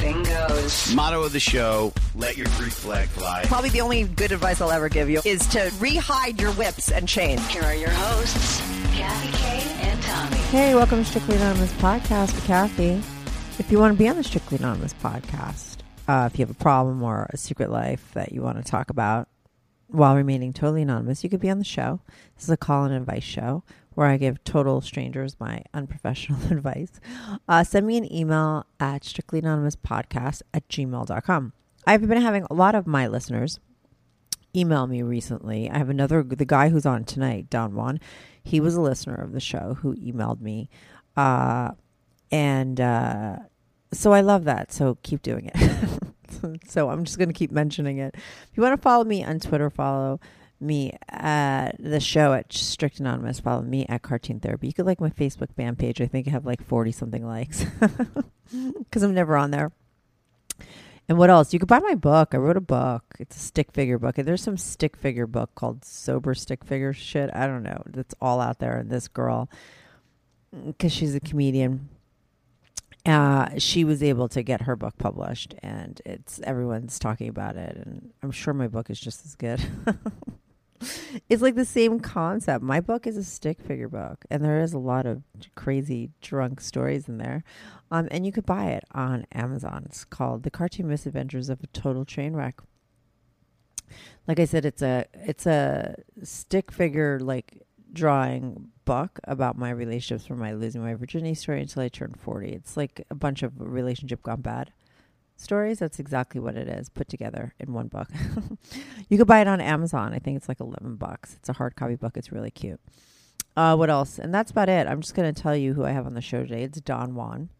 anything goes. Motto of the show: Let your Greek flag fly. Probably the only good advice I'll ever give you is to re-hide your whips and chains. Here are your hosts, Kathy Kay and Tommy. Hey, welcome to Strictly Anonymous Podcast with Kathy. If you want to be on the Strictly Anonymous podcast, uh, if you have a problem or a secret life that you want to talk about while remaining totally anonymous, you could be on the show. This is a call and advice show where I give total strangers my unprofessional advice. Uh, send me an email at strictlyanonymouspodcast at gmail.com. I've been having a lot of my listeners email me recently. I have another, the guy who's on tonight, Don Juan, he was a listener of the show who emailed me. Uh, and uh, so I love that. So keep doing it. so I'm just going to keep mentioning it. If you want to follow me on Twitter, follow me at the show at Strict Anonymous. Follow me at Cartoon Therapy. You could like my Facebook fan page. I think I have like 40 something likes because I'm never on there. And what else? You could buy my book. I wrote a book. It's a stick figure book. There's some stick figure book called Sober Stick Figure Shit. I don't know. It's all out there. And this girl, because she's a comedian, uh, she was able to get her book published, and it's everyone's talking about it. And I'm sure my book is just as good. it's like the same concept. My book is a stick figure book, and there is a lot of crazy drunk stories in there. Um, and you could buy it on Amazon. It's called The Cartoon Misadventures of a Total Train Wreck. Like I said, it's a it's a stick figure like drawing book about my relationships from my losing my virginity story until I turned 40. It's like a bunch of relationship gone bad stories. That's exactly what it is put together in one book. you could buy it on Amazon. I think it's like 11 bucks. It's a hard copy book. It's really cute. Uh, what else? And that's about it. I'm just going to tell you who I have on the show today. It's Don Juan.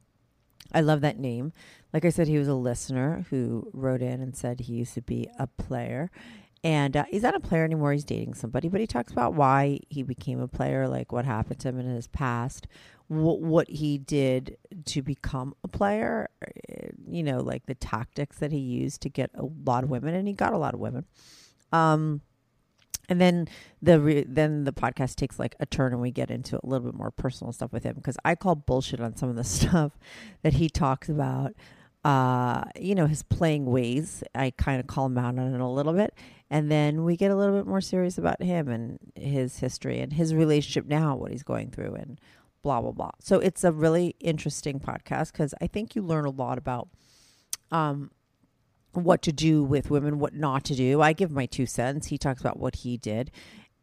I love that name. Like I said, he was a listener who wrote in and said he used to be a player. And uh, he's not a player anymore. He's dating somebody, but he talks about why he became a player, like what happened to him in his past, what what he did to become a player. uh, You know, like the tactics that he used to get a lot of women, and he got a lot of women. Um, and then the re- then the podcast takes like a turn, and we get into a little bit more personal stuff with him because I call bullshit on some of the stuff that he talks about. Uh, you know, his playing ways. I kind of call him out on it a little bit. And then we get a little bit more serious about him and his history and his relationship now, what he's going through, and blah, blah, blah. So it's a really interesting podcast because I think you learn a lot about um, what to do with women, what not to do. I give my two cents. He talks about what he did.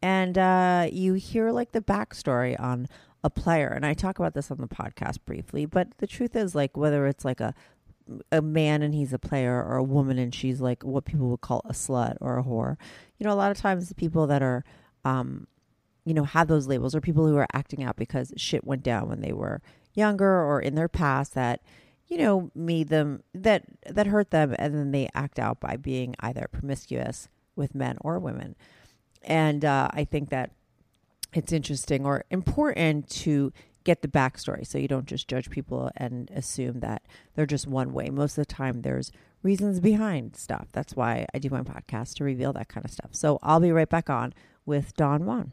And uh, you hear like the backstory on a player. And I talk about this on the podcast briefly. But the truth is, like, whether it's like a a man and he's a player or a woman and she's like what people would call a slut or a whore. You know, a lot of times the people that are um you know, have those labels or people who are acting out because shit went down when they were younger or in their past that you know made them that that hurt them and then they act out by being either promiscuous with men or women. And uh I think that it's interesting or important to get the backstory so you don't just judge people and assume that they're just one way. Most of the time, there's reasons behind stuff. That's why I do my podcast to reveal that kind of stuff. So I'll be right back on with Don Juan.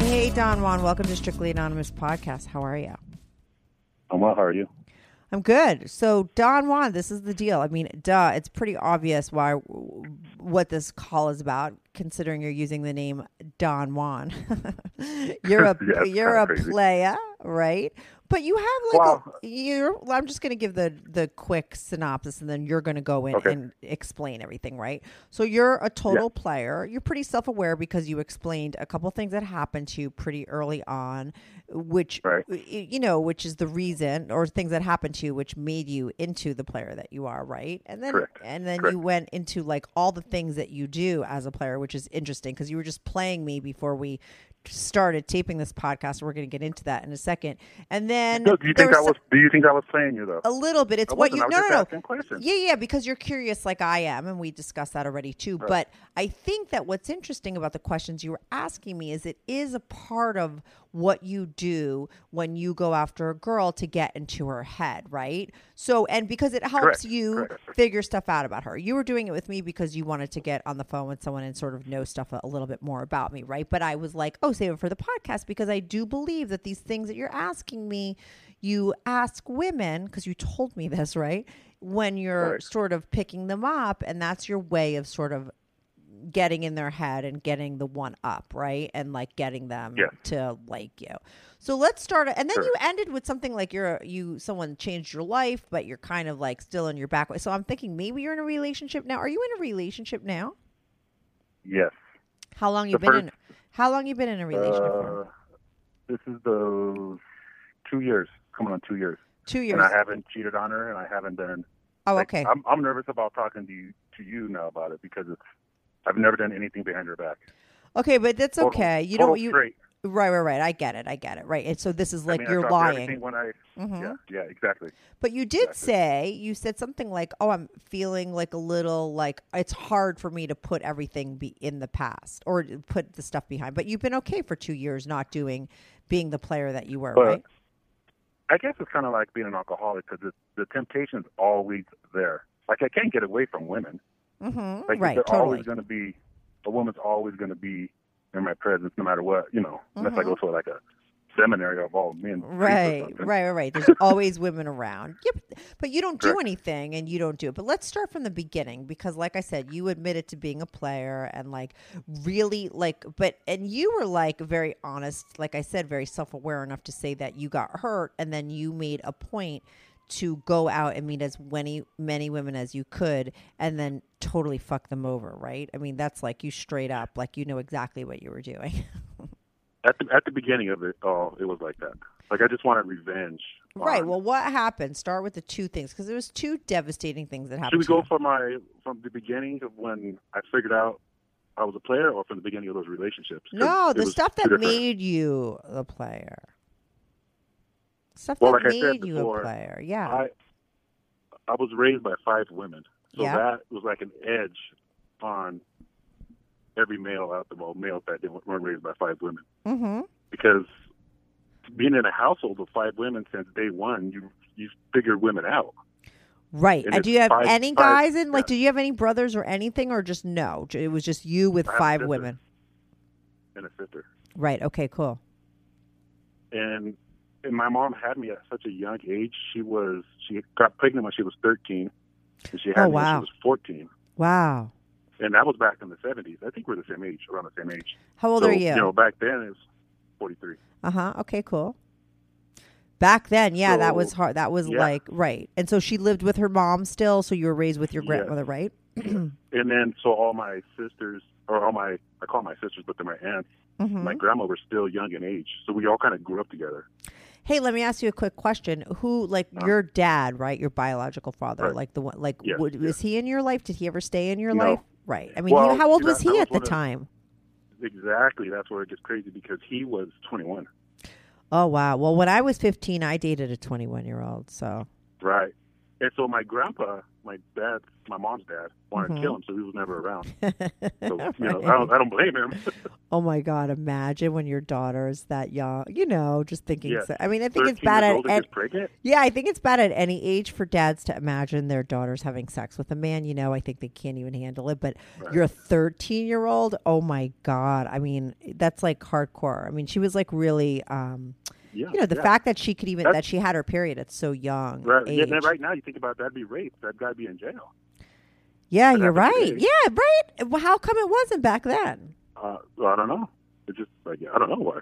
Hey, Don Juan, welcome to Strictly Anonymous Podcast. How are you? I'm well. How are you? I'm good. So, Don Juan, this is the deal. I mean, duh, it's pretty obvious why what this call is about. considering you're using the name Don Juan. you're a Yeah, you're a crazy. player, right? But you have like Well- a, you're. I'm just going to give the the quick synopsis, and then you're going to go in Okay. and explain everything, right? So you're a total player. You're pretty self aware because you explained a couple things that happened to you pretty early on, which Right. you know, which is the reason or things that happened to you which made you into the player that you are, right? And then Correct. and then Correct. you went into like all the things that you do as a player, which is interesting because you were just playing me before we started taping this podcast. We're going to get into that in a second. And then Do you think I was? Do you think I was playing you though? a little bit. It's I what you no no no. questions. Yeah, yeah, because you're curious like I am, and we discussed that already too. But I think that what's interesting about the questions you were asking me is it is a part of what you do when you go after a girl to get into her head, right? So, and because it helps Correct, you correct. figure stuff out about her. You were doing it with me because you wanted to get on the phone with someone and sort of know stuff a, a little bit more about me, right? But I was like, oh, save it for the podcast because I do believe that these things that you're asking me, you ask women because you told me this, right? When you're sort of picking them up, and that's your way of sort of getting in their head and getting the one up, right? And like getting them Yeah. to like you. So let's start and then Sure. you ended with something like you're you someone changed your life, but you're kind of like still in your back. So I'm thinking maybe you're in a relationship now. Are you in a relationship now? Yes. How long you The been in how long you been in a relationship for? Uh, this is the two years coming on two years, Two years. and I haven't cheated on her, and I haven't been. oh, like, okay. I'm I'm nervous about talking to you to you now about it because it's I've never done anything behind her back. Okay, but that's Total- okay. You don't you straight. right, right, right. I get it. I get it. Right. And so this is like I mean, you're lying. When I, Mhm. Yeah, yeah, exactly. But you did Exactly. say you said something like, "Oh, I'm feeling like a little like it's hard for me to put everything be in the past or put the stuff behind." But you've been okay for 2 years not doing being the player that you were, But right? I guess it's kind of like being an alcoholic because the temptation's always there. Like I can't get away from women. Mhm. Like Right, they're totally. always going to be a woman's always going to be in my presence no matter what. You know, unless I go to like a seminary of all men. Mm-hmm. Right, right, right, right. There's always women around. Yep, but you don't do Correct. anything, and you don't do it. But let's start from the beginning because, like I said, you admitted to being a player and like really like, but and you were like very honest. Like I said, very self aware enough to say that you got hurt, and then you made a point to go out and meet as many many women as you could, and then totally fuck them over. Right? I mean, that's like you straight up, like you know exactly what you were doing. At the at the beginning of it, oh, it was like that. Like I just wanted revenge. Right. on- Well, what happened? Start with the two things because there was two devastating things that happened should we go from my from the beginning of when I figured out I was a player, or from the beginning of those relationships No, the stuff that made you a player. Stuff Well, that like I said made you a before, player. Yeah. I I was raised by five women, so Yeah. that was like an edge on every male out there, well, males that didn't- weren't raised by five women, mm-hmm. because being in a household of five women since day one, you you figure women out. Right. and And do you have five- any five- guys in? Like, yeah. did you have any brothers or anything, or just no? It was just you with a five women. and a sister. Right. Okay. Cool. And and my mom had me at such a young age. She was she got pregnant when she was thirteen, and she had Oh, me when wow. she was fourteen. Wow. And that was back in the seventies. I think we're the same age, around the same age. How old so, are you? You know, back then it was forty three. Uh huh. Okay. Cool. Back then, yeah, that was hard. That was yeah. like right. And so she lived with her mom still. So you were raised with your grandmother, right? And then so all my sisters, or all my I call my sisters, but they're my aunts. Mhm. My grandma were still young in age, so we all kind of grew up together. Hey, let me ask you a quick question. Who, like your dad, right? Your biological father, Uh-huh. Right. like the one, like, Yes, would, yes. was he in your life? Did he ever stay in your No. life? Right. I mean, Well, he, how old was he at the of- time? Exactly, that's where it gets crazy because he was twenty one. Oh wow. Well, when I was fifteen, I dated a twenty-one-year-old. So Right. And so my grandpa, my dad, my mom's dad, wanted Mhm. to kill him, so he was never around. So you know, I don't, I don't blame him. Oh my God! Imagine when your daughter is that young. You know, just thinking. Yeah. So, I mean, I think it's bad at, at yeah. I think it's bad at any age for dads to imagine their daughters having sex with a man. You know, I think they can't even handle it. But Right. you're a 13 year old. Oh my God! I mean, that's like hardcore. I mean, she was like really. um Yeah, You know, the yeah. fact that she could even That's- that she had her period at so young Right, age. and right now you think about that, that'd be rape. That guy'd be in jail. Yeah, But you're right. Yeah, right. Well, how come it wasn't back then? Uh, well, I don't know. It just like I don't know why.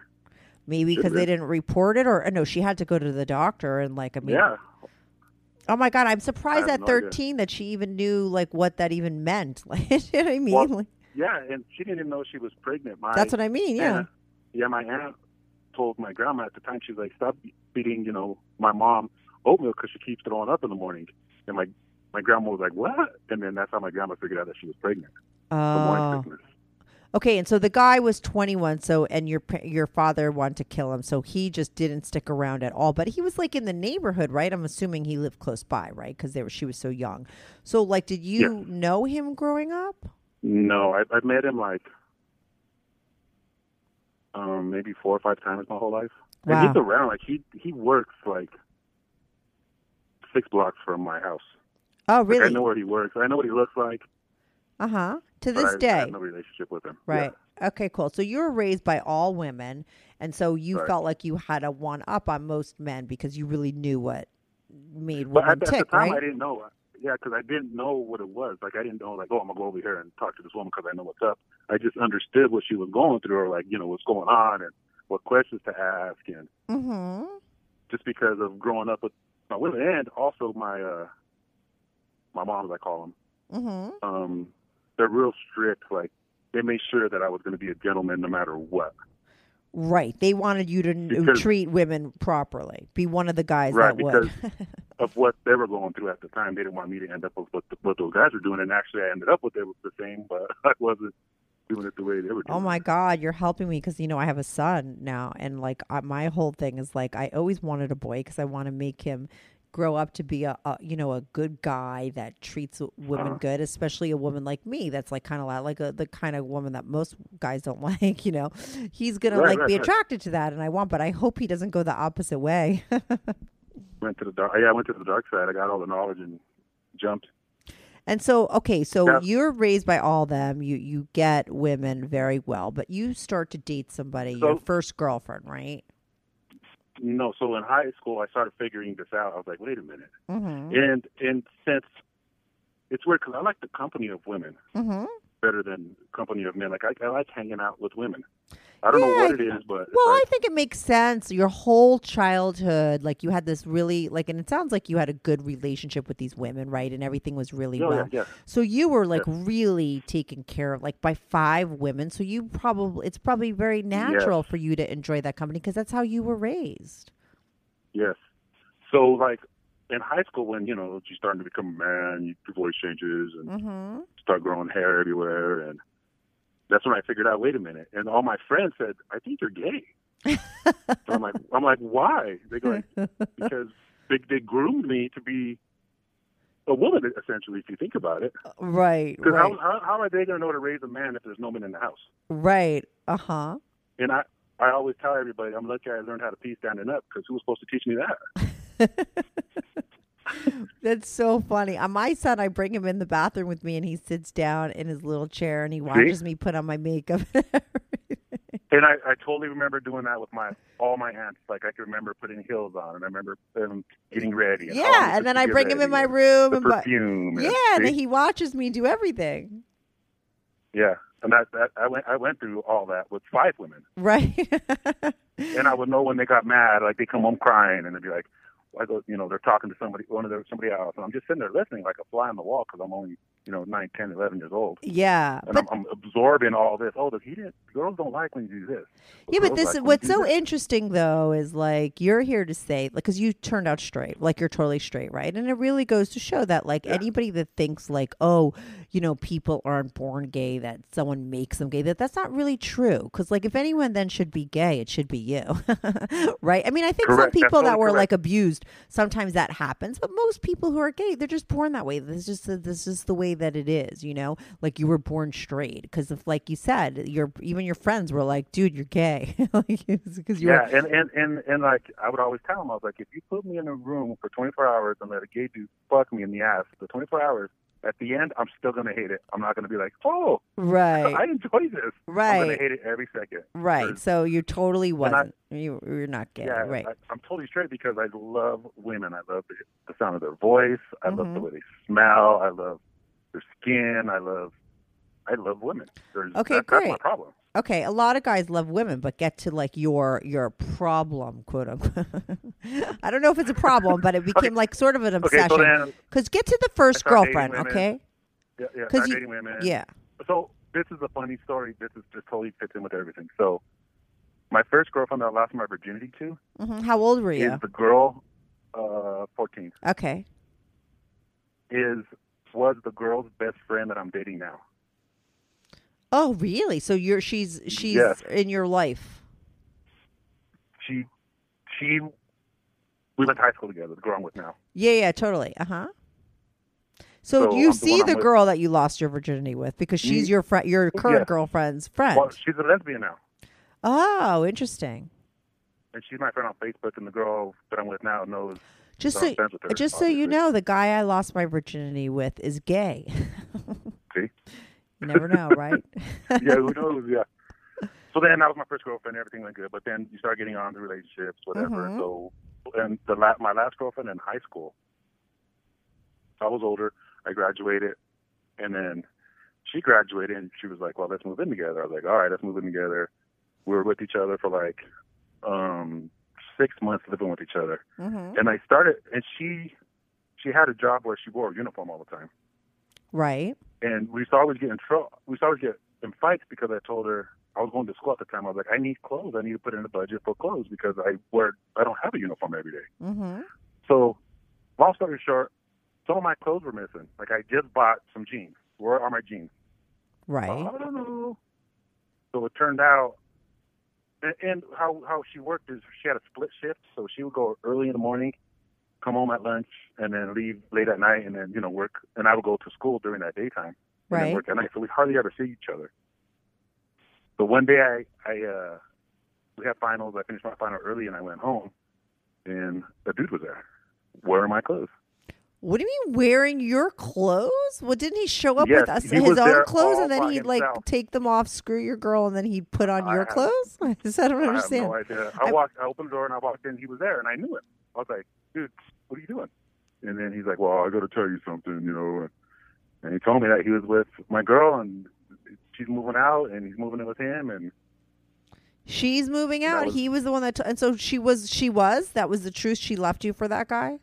Maybe because they didn't report it, or uh, no, she had to go to the doctor and like I mean, yeah, oh my god, I'm surprised at no idea. 13 that she even knew like what that even meant. Like, you know what I mean? Well, yeah, and she didn't even know she was pregnant. My that's what I mean. Yeah. aunt- yeah, my aunt told my grandma at the time she's like, stop feeding, you know, my mom oatmeal because she keeps throwing up in the morning. And my my grandma was like, what? And then that's how my grandma figured out that she was pregnant. Oh. Okay, and so the guy was 21, so and your your father wanted to kill him, so he just didn't stick around at all. But he was like in the neighborhood, right? I'm assuming he lived close by, right? Because they were she was so young. So like, did you Yes. know him growing up? No, I, I met him like um, maybe four or five times my whole life. And he's around. Like he he works like six blocks from my house. Oh, Like, I know where he works. I know what he looks like. Uh huh. To but this I, day, I have no relationship with him. right? Okay, cool. So you were raised by all women, and so you Right. felt like you had a one up on most men because you really knew what made But women at, at the tick, time, right? I didn't know. Yeah, because I didn't know what it was. Like I didn't know, like, oh, I'm gonna go over here and talk to this woman because I know what's up. I just understood what she was going through, or like, you know, what's going on, and what questions to ask, and mm-hmm. just because of growing up with my women, and also my uh, my mom, as I call them, Mm-hmm. um, they're real strict. Like they made sure that I was going to be a gentleman no matter what. Right. They wanted you to uh, Because- treat women properly. Be one of the guys Right, that would. Of what they were going through at the time, they didn't want me to end up with what, what those guys were doing, and actually, I ended up with it was the same, but I wasn't doing it the way they were oh doing. oh my it. God, you're helping me because you know I have a son now, and like I, my whole thing is like I always wanted a boy because I want to make him grow up to be a, a you know a good guy that treats women Uh-huh. good, especially a woman like me that's like kind of like a, the kind of woman that most guys don't like. You know, he's gonna Right, like right, be right. attracted to that, and I want, but I hope he doesn't go the opposite way. Went to the dark. Yeah, I went to the dark side. I got all the knowledge and jumped. And so, okay, so Yeah. you're raised by all them. You you get women very well, but you start to date somebody, your first girlfriend, right? No, so in high school, I started figuring this out. I was like, wait a minute. Mm-hmm. And and since it's weird because I like the company of women Mm-hmm. better than company of men. Like I, I like hanging out with women. I don't know what it is, but Well, I think it makes sense. Your whole childhood, like you had this really like, and it sounds like you had a good relationship with these women, right? And everything was really Oh, yeah, well. yeah. So you were like really taken care of, like by five women. So you probably it's probably very natural for you to enjoy that company because that's how you were raised. Yes. So like in high school, when you know you're starting to become a man, you, your voice changes and Mm-hmm. start growing hair everywhere, and that's when I figured out. Wait a minute! And all my friends said, "I think you're gay." so I'm like, I'm like, why? They go like, because they they groomed me to be a woman, essentially. If you think about it, Right. because Right. how, how how are they going to know to raise a man if there's no men in the house? Right. Uh huh. And I I always tell everybody, I'm lucky I learned how to pee standing up because who was supposed to teach me that? That's so funny. On my son, I bring him in the bathroom with me, and he sits down in his little chair and he watches me put on my makeup. And I, I totally remember doing that with my all my aunts. Like I can remember putting heels on, and I remember them getting ready. And how long it yeah, and then I bring him in my room and perfume. yeah, and, and he watches me do everything. yeah, and that, that I went I went through all that with five women, Right. and I would know when they got mad. Like they come home crying, and they'd be like, I go, you know, they're talking to somebody, one of their somebody else, and I'm just sitting there listening like a fly on the wall because I'm only you know nine, ten, eleven years old. yeah, And but I'm, I'm absorbing all this. Oh, he didn't. Girls don't like when you do this. yeah, but this like is what's so interesting though is like you're here to say like because you turned out straight, like you're totally straight, right? And it really goes to show that like anybody that thinks like oh, you know, people aren't born gay, that someone makes them gay, that that's not really true. Because like if anyone then should be gay, it should be you, right? I mean, I think some Correct. That's people that were correct. like abused, sometimes that happens, but most people who are gay, they're just born that way. This is just this is the way that it is, you know. Like you were born straight because if, like you said, your even your friends were like, "Dude, you're gay," like because you Yeah, were. and, and and and like I would always tell them, I was like, if you put me in a room for 24 hours and let a gay dude fuck me in the ass for 24 hours, at the end, I'm still gonna hate it. I'm not gonna be like, oh, Right, I enjoy this. Right, I'm right, gonna hate it every second. right. So you totally I- wasn't. you you're not gay, Yeah, right? I, I'm totally straight because I love women. I love the, the sound of their voice. I love the Mhm. way they smell. I love their skin. I love, I love women. There's, Okay, that, great. problem. Okay, a lot of guys love women, but get to like your your problem, quote unquote. I don't know if it's a problem, but it became like sort of an obsession. Okay, so Because get to the first girlfriend, okay? yeah, yeah, start you- dating women. Yeah. So this is a funny story. This is just totally fits in with everything. So my first girlfriend that I lost my virginity to hmm How old were you? is the girl, uh, 14, Okay. is was the girl's best friend that I'm dating now. Oh, really? So you're she's she's Yes. in your life. She, she, we went to high school together. The girl I'm with now. Yeah, yeah, totally. Uh huh. So, So you I'm see the with. girl that you lost your virginity with because she's your friend, your current Yeah. girlfriend's friend. Well, she's a lesbian now, oh, interesting. and she's my friend on Facebook. And the girl that I'm with now knows. Just So so I'm friends with her, just so you know, the guy I lost my virginity with is gay. See, you never know, right? yeah, who knows? Yeah. So then that was my first girlfriend. Everything went good, but then you start getting on to relationships, whatever. Mhm. So, and the la- my last girlfriend in high school, I was older. I graduated, and then she graduated, and she was like, "Well, let's move in together." I was like, "All right, let's move in together." We were with each other for like um six months, living with each other, hmm and I started, and she she had a job where she wore a uniform all the time Right. and we used to always get in trouble. We used to always get in fights because I told her I was going to school at the time. I was like, I need clothes. I need to put in a budget for clothes because I wear I don't have a uniform every day. Mm-hmm. So, long story short, some of my clothes were missing. Like I just bought some jeans. Where are my jeans? Right. I don't know. So it turned out, and, and how how she worked is she had a split shift. So she would go early in the morning, come home at lunch, and then leave late at night, and then you know work. And I would go to school during that daytime and then Right. work at night. So we hardly ever see each other. But one day I I uh we had finals. I finished my final early, and I went home, and the dude was there. Where are my clothes? What do you mean wearing your clothes? Well, didn't he show up Yes, with us, his own clothes and then he'd like himself. take them off, screw your girl, and then he'd put on I your have- clothes? I don't I have understand. no idea. I I- walked. I opened the door and I walked in. He was there, and I knew him. I was like, "Dude, what are you doing?" And then he's like, "Well, I got to tell you something, you know." And he told me that he was with my girl, and she's moving out, and he's moving in with him, and She's moving out. was- he was the one that, t- and so she was. She was. That was the truth. She left you for that guy.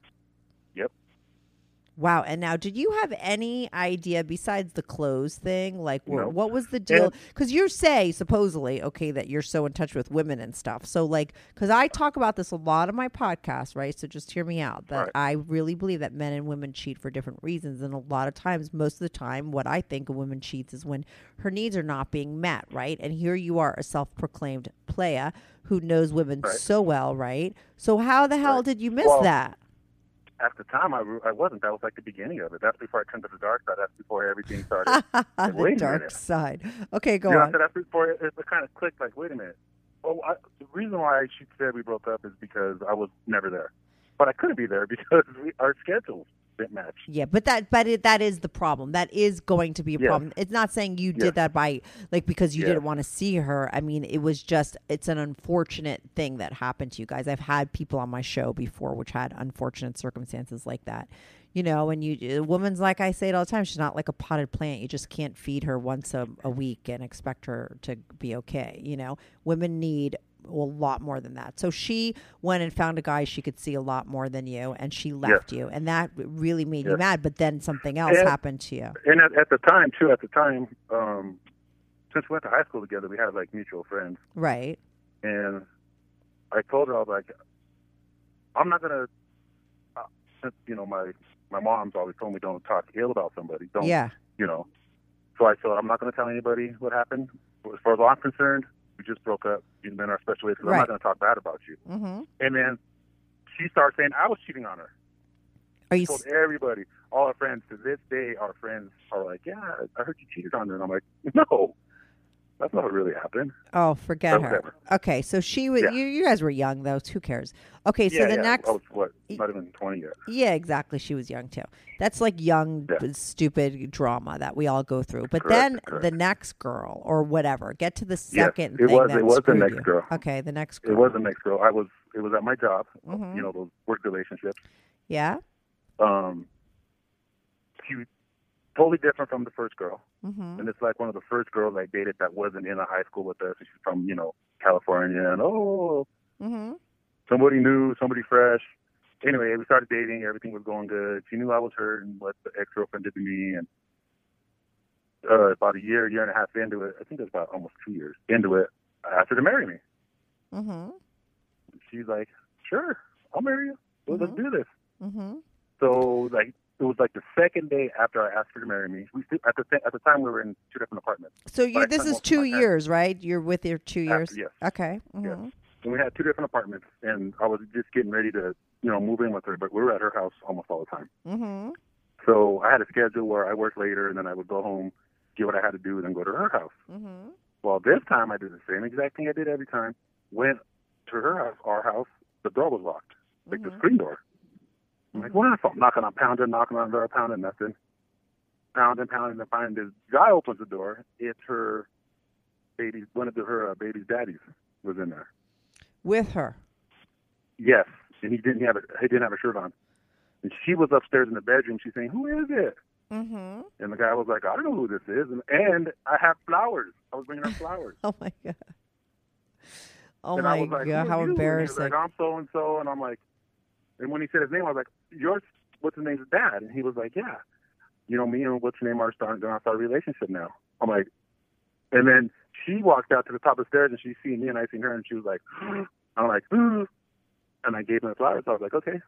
Wow. And now, did you have any idea besides the clothes thing? Like, No. what was the deal? Because you say supposedly, okay, that you're so in touch with women and stuff. So, like, because I talk about this a lot on my podcast, right? So just hear me out. That Right. I really believe that men and women cheat for different reasons, and a lot of times, most of the time, what I think a woman cheats is when her needs are not being met, right? And here you are, a self-proclaimed playa who knows women Right. so well, right? So how the hell Right. did you miss Well, that? At the time, I, I wasn't. That was like the beginning of it. That's before I turned to the dark side. That's before everything started. the dark side. Okay, go you know, on. that's before it, it kind of clicked. Like, wait a minute. Oh, I, the reason why she said we broke up is because I was never there, but I couldn't be there because we, our schedules match. Yeah, but that but it, that is the problem. That is going to be a Yes. problem. It's not saying you Yes. did that by like because you Yes. didn't want to see her. I mean, it was just it's an unfortunate thing that happened to you guys. I've had people on my show before which had unfortunate circumstances like that. You know, and you a woman's like I say it all the time, she's not like a potted plant. You just can't feed her once a, a week and expect her to be okay, you know. Women need a lot more than that. So she went and found a guy she could see a lot more than you, and she left you, and that really made you mad. But then something else And- happened to you. And at, at the time, too, at the time, um, since we went to high school together, we had like mutual friends. Right. And I told her, I was like, I'm not going to, uh, since, you know, my, my mom's always told me don't talk ill about somebody. Don't, Yeah. you know. So I said, I'm not going to tell anybody what happened. As far as I'm concerned, we just broke up. You've been our special agent. I'm not going to talk bad about you. Mm-hmm. And then she starts saying I was cheating on her. Are you? told s- everybody, all our friends. To this day, our friends are like, "Yeah, I heard you cheated on her," and I'm like, "No, that's not what really happened." Oh, forget Or her. whatever. Okay, so she was. Yeah. You, you guys were young though. so Who cares? Okay, so yeah, the yeah, next. I was what, not even 20 yet. Yeah, exactly. She was young too. That's like young, stupid drama that we all go through. But Correct, then correct. the next girl or whatever, get to the second it thing was- it was the next you. girl. Okay, the next girl. It was the next girl. I was. It was at my job. Mm-hmm. You know, those work relationships. Yeah. Um, she totally different from the first girl. Mm-hmm. And it's like one of the first girls I dated that wasn't in a high school with us. She's from, you know, California. And oh, Mm-hmm. somebody new, somebody fresh. Anyway, we started dating. Everything was going good. She knew I was hurt and what the ex girlfriend did to me. And uh, about a year, year and a half into it, I think it was about almost two years into it, I asked her to marry me. Mm-hmm. She's like, "Sure, I'll marry you. Well, let's do this." Mm-hmm. So like it was like the second day after I asked her to marry me. We still, at the th- at the time we were in two different apartments. So you this is two years, right? You're with your two years. After- yes. Okay. Yes. Mm-hmm. And we had two different apartments, and I was just getting ready to you know move in with her, but we were at her house almost all the time. Mm-hmm. So I had a schedule where I worked later, and then I would go home, get what I had to do, and then go to her house. Mm-hmm. Well, this time I did the same exact thing I did every time. Went to her house, our house. The door was locked, like the screen door. I'm like, well, I'm knocking on, pounding, knocking on the door, pounding, nothing. Pounding, pounding, and finally this guy opens the door. It's her baby, one of the, her uh, baby's daddies was in there. With her. Yes, and he didn't have a he didn't have a shirt on. And she was upstairs in the bedroom. She's saying, "Who is it?" Mm-hmm. And the guy was like, "I don't know who this is." And, and I have flowers. I was bringing her flowers. Oh my god. Oh and my like, god, how you? And he was embarrassing. like, I'm so and so, and I'm like, and when he said his name, I was like, yours, what's his name's dad? And he was like, yeah, you know, me and what's her name are starting start a relationship now. I'm like, and then she walked out to the top of the stairs and she seen me and I seen her and she was like, I'm like, and I gave him the flowers. I was like, okay.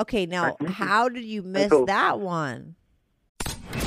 Okay, now Nice to meet you. how did you miss so- that one?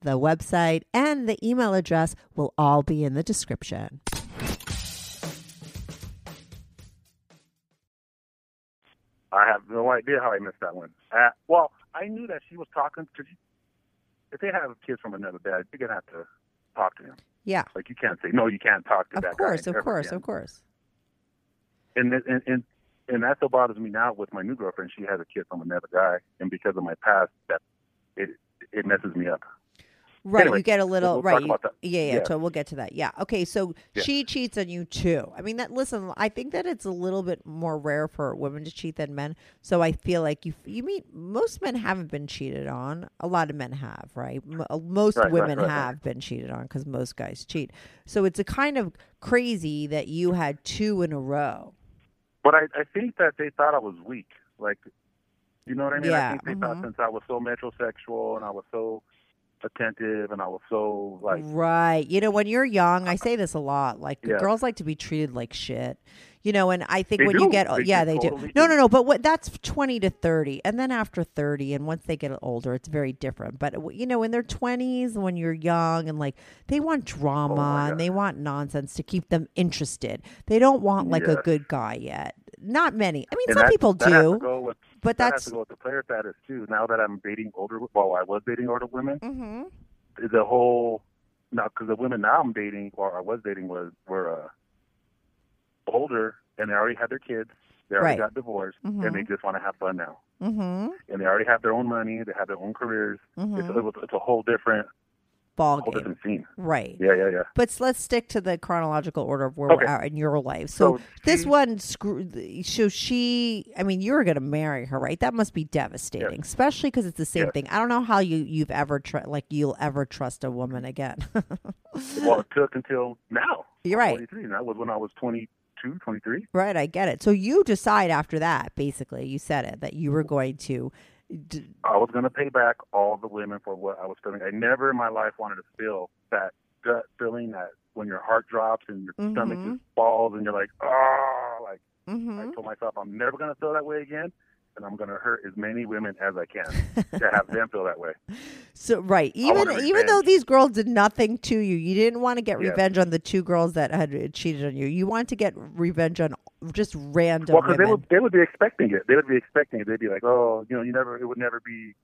the website and the email address will all be in the description I have no idea how I missed that one. Uh, well, I knew that she was talking to. If they have kids from another dad, you're gonna have to talk to him. yeah Like you can't say no. You can't talk to of that course guy. of ever course of course and and and and that's what bothers me now with my new girlfriend. She has a kid from another guy, and because of my past, that it it messes me up. Right, Anyway, you get a little we'll right. talk you- about that. Yeah, yeah, Yeah. So we'll get to that. Yeah. Okay. So Yeah. she cheats on you too. I mean, that. Listen, I think that it's a little bit more rare for women to cheat than men. So I feel like you you meet most men haven't been cheated on. A lot of men have, right? Uh, Most Right, women right, right. have been cheated on because most guys cheat. So it's a kind of crazy that you had two in a row. But I I think that they thought I was weak. Like, you know what I mean? Yeah, I think they mhm. thought since I was so metrosexual and I was so attentive and I was so like Right. You know, when you're young, I say this a lot. Like Yeah. girls like to be treated like shit. You know, and I think They when you get They yeah, they do. totally No, do. no, no. But what that's twenty to thirty, and then after thirty, and once they get older, it's very different. But you know, in their twenties, when you're young, and like they want oh drama Oh and they want nonsense to keep them interested. They don't want like a good guy yet. Not many. I mean, and some that- people that do, but that that's has to go with the player status too. Now that I'm dating older, well, I was dating older women. hmm The whole now because the women now I'm dating or I was dating was were uh, older and they already had their kids. They already Right. got divorced Mhm. and they just want to have fun now. hmm And they already have their own money. They have their own careers. Mhm. It's, it's a whole different, ball game. different scene. Right. Yeah, yeah, yeah. But let's stick to the chronological order of where Okay. we're at in your life. So, So this she- one, screw. So she, I mean, you were going to marry her, right? That must be devastating, especially because it's the same thing. I don't know how you you've ever tr- like you'll ever trust a woman again. Well, it took until now. You're right. 23, and that was when I was 22, 23. right, I get it. So you decide after that, basically, you said it that you were going to. D- I was going to pay back all the women for what I was feeling. I never in my life wanted to feel that gut feeling that when your heart drops and your stomach Mhm. just falls and you're like, oh, like Mhm. I told myself I'm never going to feel that way again. and I'm going to hurt as many women as I can to have them feel that way. So right, even even though these girls did nothing to you, you didn't want to get Yes. revenge on the two girls that had cheated on you. You wanted to get revenge on just random Well, because they would they would be expecting it. They would be expecting it. They'd be like, oh, you know, you never. It would never be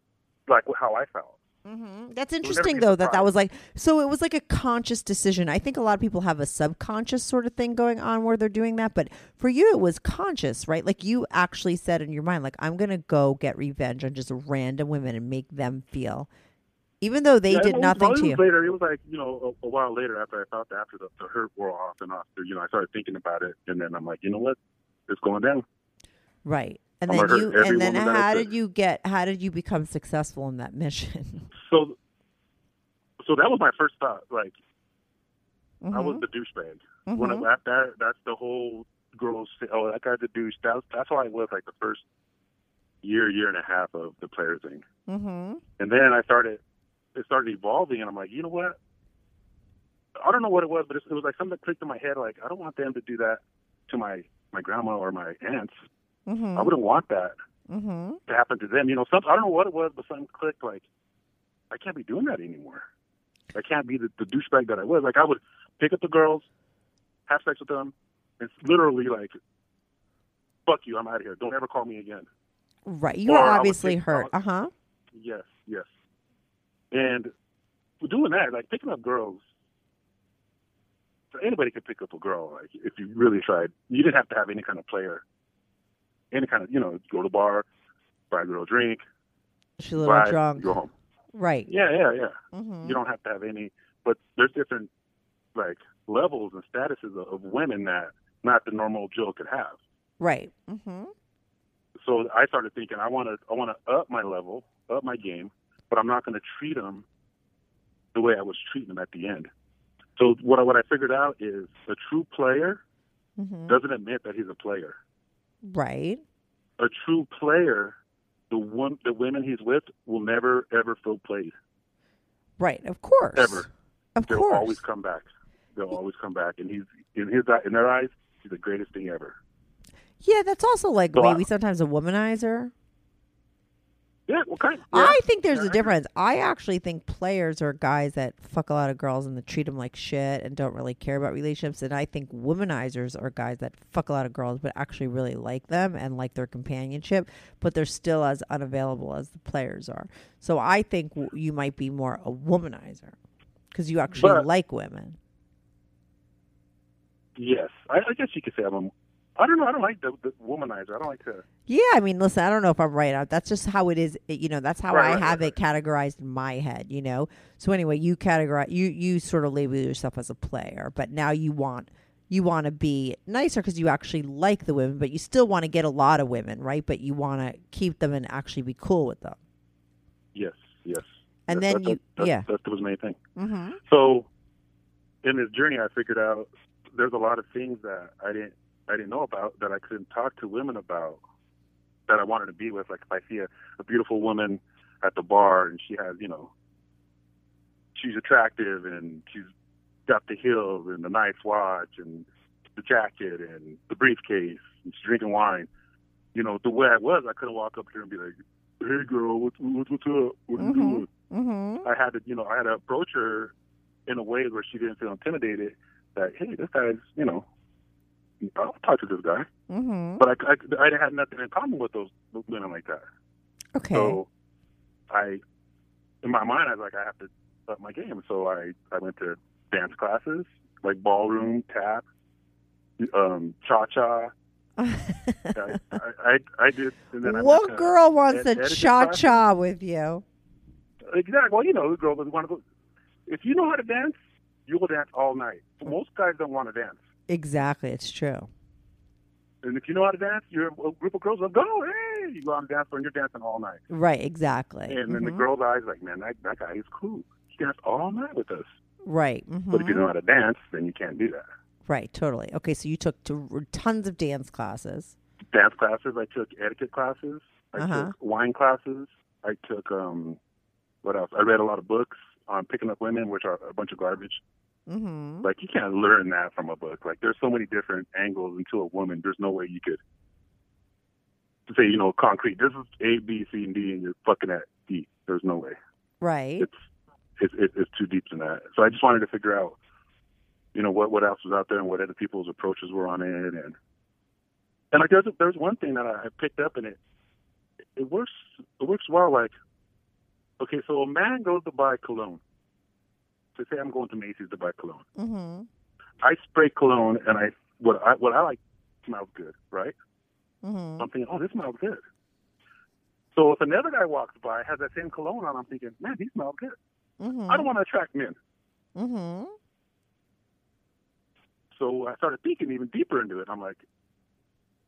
like how I felt. Mm-hmm. That's interesting though that that was like so it was like a conscious decision. I think a lot of people have a subconscious sort of thing going on where they're doing that, but for you it was conscious, right? Like you actually said in your mind like I'm going to go get revenge on just random women and make them feel even though they Yeah, did nothing to you. Later, it was like you know a, a while later after I thought that after the, the hurt wore off and after you know I started thinking about it, and then I'm like, you know what, it's going down. Right. And I'm then you and then I how did you get how did you become successful in that mission? So, so that was my first thought. Like I Mm-hmm. was the douchebag. When I, that that's the whole girls oh that guy's a douche. That's that's how I was like the first year year and a half of the player thing. mm-hmm. And then I started, it started evolving, and I'm like, you know what? I don't know what it was, but it, it was like something that clicked in my head. Like, I don't want them to do that to my my grandma or my aunts. Mm-hmm. I wouldn't want that Mm-hmm. to happen to them. You know, some I don't know what it was, but something clicked. Like, I can't be doing that anymore. I can't be the, the douchebag that I was. Like, I would pick up the girls, have sex with them, and literally like, "Fuck you, I'm out of here. Don't ever call me again." Right. You were Or obviously hurt. Uh huh. Yes, yes. And for doing that, like picking up girls, so anybody could pick up a girl, like if you really tried. You didn't have to have any kind of player, any kind of, you know, go to bar, buy a girl a drink, She's a little buy, drunk. go home. Right. Yeah, yeah, yeah. Mm-hmm. You don't have to have any, but there's different like levels and statuses of, of women that not the normal Joe could have. Right. Mm-hmm. so I started thinking I want to I want to up my level, up my game, but I'm not going to treat them the way I was treating them at the end. So what I, what I figured out is a true player Mm-hmm. doesn't admit that he's a player. Right. A true player, the one the women he's with will never ever feel played. Right. Of course. Ever. Of course. They'll course. always come back. They'll always come back, and he's in his in their eyes, he's the greatest thing ever. Yeah, that's also like So I- maybe sometimes a womanizer. Yeah, well, kind. Yeah. I think there's a difference. I actually think players are guys that fuck a lot of girls and treat them like shit and don't really care about relationships. And I think womanizers are guys that fuck a lot of girls but actually really like them and like their companionship, but they're still as unavailable as the players are. So I think w- you might be more a womanizer because you actually But- like women. Yes, I, I guess you could say I'm. A, I don't know. I don't like the, the womanizer. I don't like to. Yeah, I mean, listen, I don't know if I'm right. That's just how it is. You know, that's how Right, I right, have right, it categorized in my head. You know. So anyway, you categorize you you sort of label yourself as a player, but now you want you want to be nicer because you actually like the women, but you still want to get a lot of women, right? But you want to keep them and actually be cool with them. Yes, yes. And That- then that- you- that, yeah. that, that was the main thing. Mm-hmm. So, in this journey, I figured out there's a lot of things that I didn't I didn't know about that I couldn't talk to women about that I wanted to be with. Like if I see a, a beautiful woman at the bar and she has, you know, she's attractive and she's got the heels and the nice watch and the jacket and the briefcase and she's drinking wine. You know, the way I was, I couldn't walk up to her and be like, "Hey, girl, what's what's, what's up? What are you Mhm. doing?" Mm-hmm. I had to, you know, I had to approach her in a way where she didn't feel intimidated. That hey, this guy's, you know, I'll talk to this guy, Mm-hmm. but I, I, I had nothing in common with those women like that. Okay. So, I, in my mind, I was like, I have to up my game. So I, I went to dance classes, like ballroom, tap, um, cha cha. I, I, I, I did. And then I what to girl wants ed- to cha cha with you? Exactly. Well, you know, the girl doesn't want to go. If you know how to dance, you will dance all night. But most guys don't want to dance. Exactly, it's true. And if you know how to dance, you're a group of girls will go, hey, you go out and dance, and you're dancing all night. Right, exactly. And then the Mhm. girl's eyes like, man, that, that guy is cool. He danced all night with us. Right. Mm-hmm. But if you know how to dance, then you can't do that. Right, totally. Okay, so you took to, tons of dance classes. Dance classes, I took etiquette classes. I Uh-huh. took wine classes. I took, um, what else? I read a lot of books on picking up women, which are a bunch of garbage. Mm-hmm. Like you can't learn that from a book. Like there's so many different angles into a woman. There's no way you could say, you know, concrete. This is A, B, C, and D, and you're fucking at D. There's no way. Right. It's it's it, it's too deep than that. So I just wanted to figure out, you know, what what else was out there and what other people's approaches were on it, and and like there's there's one thing that I picked up in it. It works it works well. Like, okay, so a man goes to buy cologne. So say I'm going to Macy's to buy cologne. Mm-hmm. I spray cologne, and I what I what I like smells good, right? Mm-hmm. I'm thinking, oh, this smells good. So if another guy walks by, has that same cologne on, I'm thinking, man, he smells good. Mm-hmm. I don't want to attract men. Mm-hmm. So I started thinking even deeper into it. I'm like,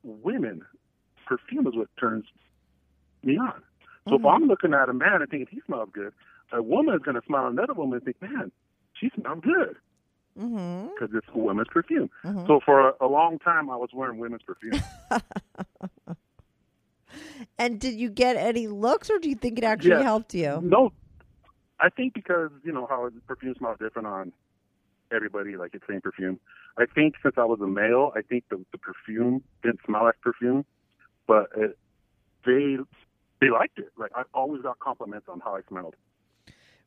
women, perfume is what turns me on. So if I'm looking at a man and thinking he smells good, a woman is going to smile at another woman and think, man, she smells good Mm-hmm. because it's a women's perfume. So for a, a long time, I was wearing women's perfume. And did you get any looks, or do you think it actually Yes. helped you? No, I think because you know how perfume smells different on everybody, like it's same perfume. I think since I was a male, I think the, the perfume didn't smell like perfume, but it, they they liked it. Like I always got compliments on how I smelled.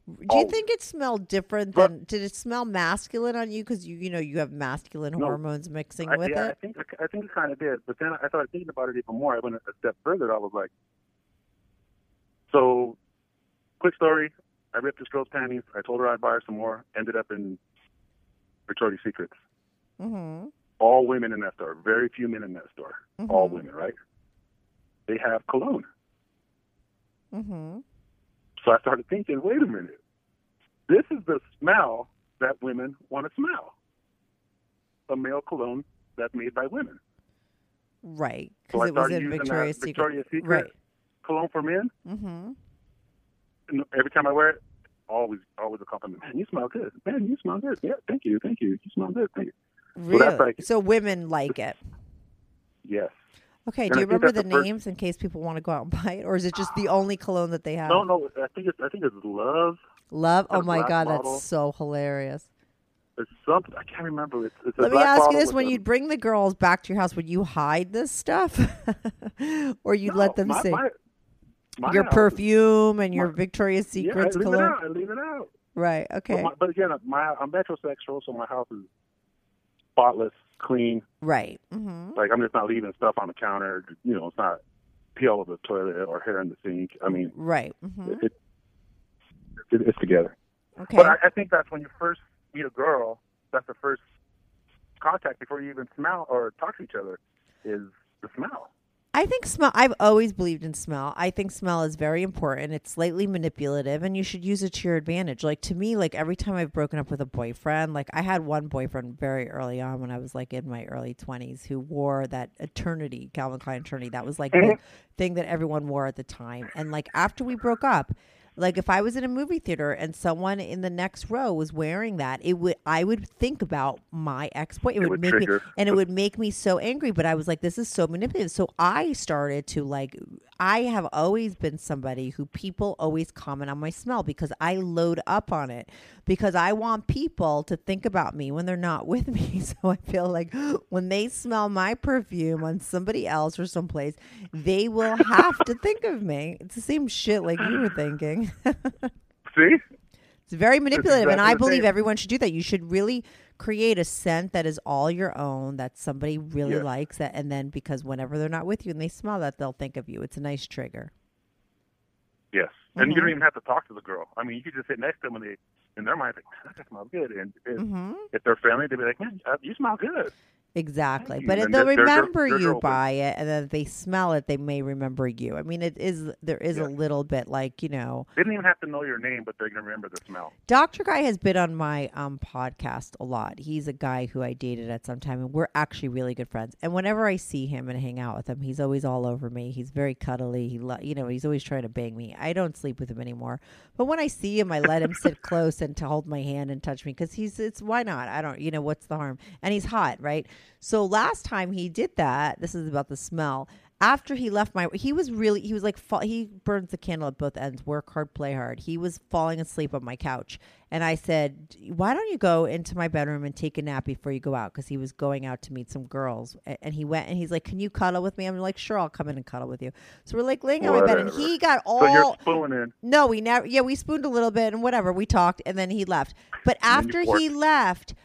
Do you Oh. think it smelled different But- than? Did it smell masculine on you? Because you, you know, you have masculine No. hormones mixing I, with yeah, I it. think I think it kind of did. But then I started thinking about it even more. I went a step further. I was like, so quick story. I ripped this girl's panties. I told her I'd buy her some more. Ended up in Victoria's Secrets. Mm-hmm. all women in that store, very few men in that store, all Mhm. women, right? They have cologne. Mm-hmm. So I started thinking, wait a minute, this is the smell that women want to smell. A male cologne that's made by women. Right. So Because it was in Victoria's Secret. Victoria's Secret Right. cologne for men. Mm-hmm. And every time I wear it, always, always a compliment. Man, you smell good. Man, you smell good. Yeah, thank you, thank you. You smell good. Thank you. Really? that's like- so women like it. Yes. Okay. And Do you remember the the first- names in case people want to go out and buy it, or is it just the only cologne that they have? No, no. I think it's, I think it's love. Love. Oh my god, bottle. that's so hilarious. It's something I can't remember. It's, it's a Let me ask you this: When a- you'd bring the girls back to your house, would you hide this stuff, or you'd let them my- see my- my your perfume and your Victoria's Yeah, I Secrets leave it out. I leave it out. Right. But, Okay. my, but again, my I'm metrosexual, so my house is spotless, clean. right. Mm-hmm. Like I'm just not leaving stuff on the counter. You know, it's not pee all over the toilet or hair in the sink. I mean, Right. hmm it, it, it's together. Okay. But I, I think that's when you first meet a girl. That's the first contact before you even smell or talk to each other is the smell. I think smell. I've always believed in smell. I think smell is very important. It's slightly manipulative, and you should use it to your advantage. Like to me, like every time I've broken up with a boyfriend, like I had one boyfriend very early on when I was like in my early twenties who wore that eternity Calvin Klein eternity. That was like the thing that everyone wore at the time. And like after we broke up, like if I was in a movie theater and someone in the next row was wearing that, it would I would think about my ex boy. It, would, would make trigger. me and it would make me so angry. But I was like, this is so manipulative. So I started to like. I have always been somebody who people always comment on my smell because I load up on it because I want people to think about me when they're not with me. So I feel like when they smell my perfume on somebody else or someplace, they will have to think of me. It's the same shit like you were thinking. See? It's very manipulative, and I believe everyone should do that. You should really create a scent that is all your own, that somebody really likes, that, and then because whenever they're not with you and they smell that, they'll think of you. It's a nice trigger. Yes. And you Mhm. don't even have to talk to the girl. I mean, you could just sit next to them and they, in their mind, "Man, that smells good. And if, hmm if they're friendly, they'll be like, man, uh, you smell good. Exactly, Thank but And they'll they're- they're- remember they're you by it, and then if they smell it, they may remember you. I mean, it is there is a little bit like you know, They didn't even have to know your name, but they're going to remember the smell. Dr. Guy has been on my um, podcast a lot. He's a guy who I dated at some time, and we're actually really good friends. And whenever I see him and hang out with him, he's always all over me. He's very cuddly. He, lo- you know, he's always trying to bang me. I don't sleep with him anymore, but when I see him, I let him sit close and to hold my hand and touch me because he's it's why not? I don't, you know, what's the harm? And he's hot, right? So last time he did that, this is about the smell. After he left my he was really he was like fa- he burns the candle at both ends work hard play hard he was falling asleep on my couch and i said why don't you go into my bedroom and take a nap before you go out because he was going out to meet some girls and he went and he's like can you cuddle with me i'm like sure i'll come in and cuddle with you so we're like laying on my bed and he got all So you're spooning. no, we never. Yeah, we spooned a little bit and whatever. We talked, and then he left. But And after he left,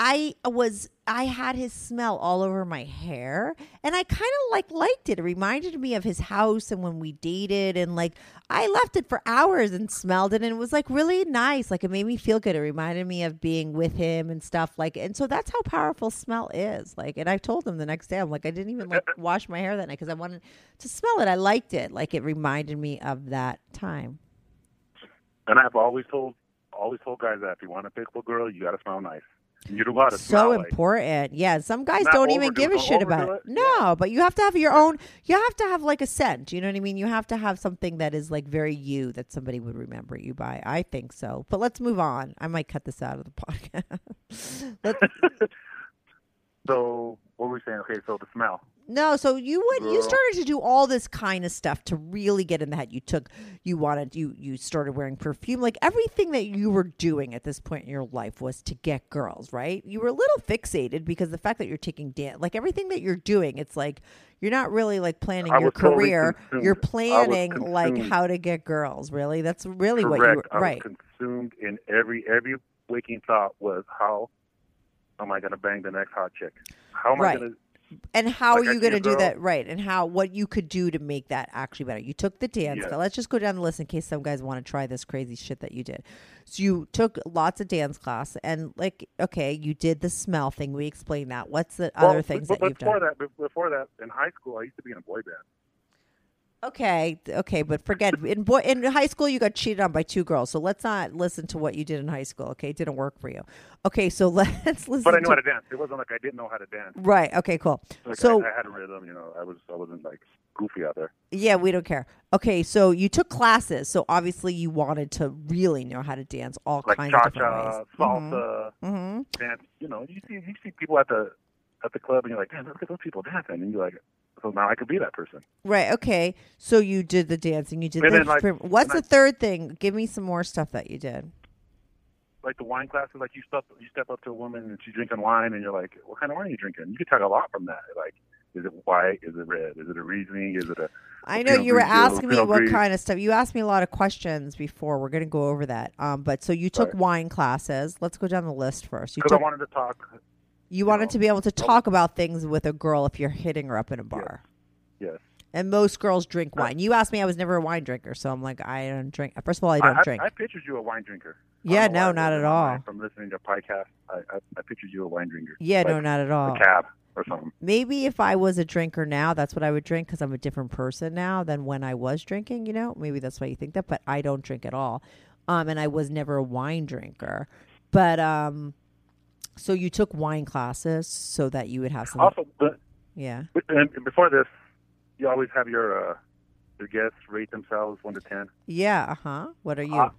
I was I had his smell all over my hair, and I kind of like liked it. It reminded me of his house and when we dated, and like I left it for hours and smelled it, and it was like really nice. Like it made me feel good. It reminded me of being with him and stuff. Like, and so that's how powerful smell is. Like, and I told him the next day, I'm like, I didn't even like wash my hair that night because I wanted to smell it. I liked it. Like it reminded me of that time. And I've always told always told guys that if you want a pick a girl, you got to smell nice. You don't got to so like. important. Yeah, some guys Not don't even give a shit about it. it. No, but you have to have your own. You have to have like a scent. You know what I mean? You have to have something that is like very you that somebody would remember you by. I think so. But let's move on. I might cut this out of the podcast. So what were we saying? Okay, so the smell. No, so you would you started to do all this kind of stuff to really get in the head. You took you wanted you you started wearing perfume. Like everything that you were doing at this point in your life was to get girls, right? You were a little fixated because the fact that you're taking dance, like everything that you're doing, it's like you're not really like planning I your was totally career. You're planning like how to get girls. Really, that's really what you Correct. were I right. consumed in every every waking thought was how am I going to bang the next hot chick? How am Right. I going to? And how Like are you going to do that? Right. And how, what you could do to make that actually better. You took the dance. Yes. class. Let's just go down the list in case some guys want to try this crazy shit that you did. So you took lots of dance class and like, okay, you did the smell thing. We explained that. What's the Well, other things but that you've before done? that, before that, in high school, I used to be in a boy band. Okay. Okay. But forget in boy, in high school, you got cheated on by two girls. So let's not listen to what you did in high school. Okay. It didn't work for you. Okay. So let's listen But I knew to, how to dance. It wasn't like I didn't know how to dance. right. Okay, cool. Like so I, I had a rhythm. You know, I was I wasn't like goofy out there. Yeah, we don't care. Okay, so you took classes, so obviously you wanted to really know how to dance all Like kinds of ways. salsa, hmm dance. You know, you see you see people at the at the club, and you're like, damn, look at those people dancing, and you're like, so now I could be that person. Right. Okay. So you did the dancing. You did. And the then, like, What's the third thing? Give me some more stuff that you did. Like the wine classes, like you step you step up to a woman and she's drinking wine, and you're like, what kind of wine are you drinking? You could tell a lot from that. Like, is it white? Is it red? Is it a Riesling? Is it a I know you were asking me what Gris. kind of stuff. You asked me a lot of questions before. We're going to go over that. Um, but so you took Right. wine classes. Let's go down the list first. You Because I wanted to talk. You wanted know, to be able to talk about things with a girl if you're hitting her up in a bar. Yes. And most girls drink wine. You asked me, I was never a wine drinker, so I'm like, I don't drink. First of all, I don't I, drink. I, I pictured you a wine drinker. Yeah, no, not at all. From listening to podcast, I, I, I pictured you a wine drinker. yeah, like no, not at all. A cab or something. Maybe if I was a drinker now, that's what I would drink because I'm a different person now than when I was drinking. You know, maybe that's why you think that. But I don't drink at all, um, and I was never a wine drinker. But um, so you took wine classes so that you would have some. Also, but, yeah. and before this, you always have your uh, your guests rate themselves one to ten. Yeah. Uh huh. What are you? Uh,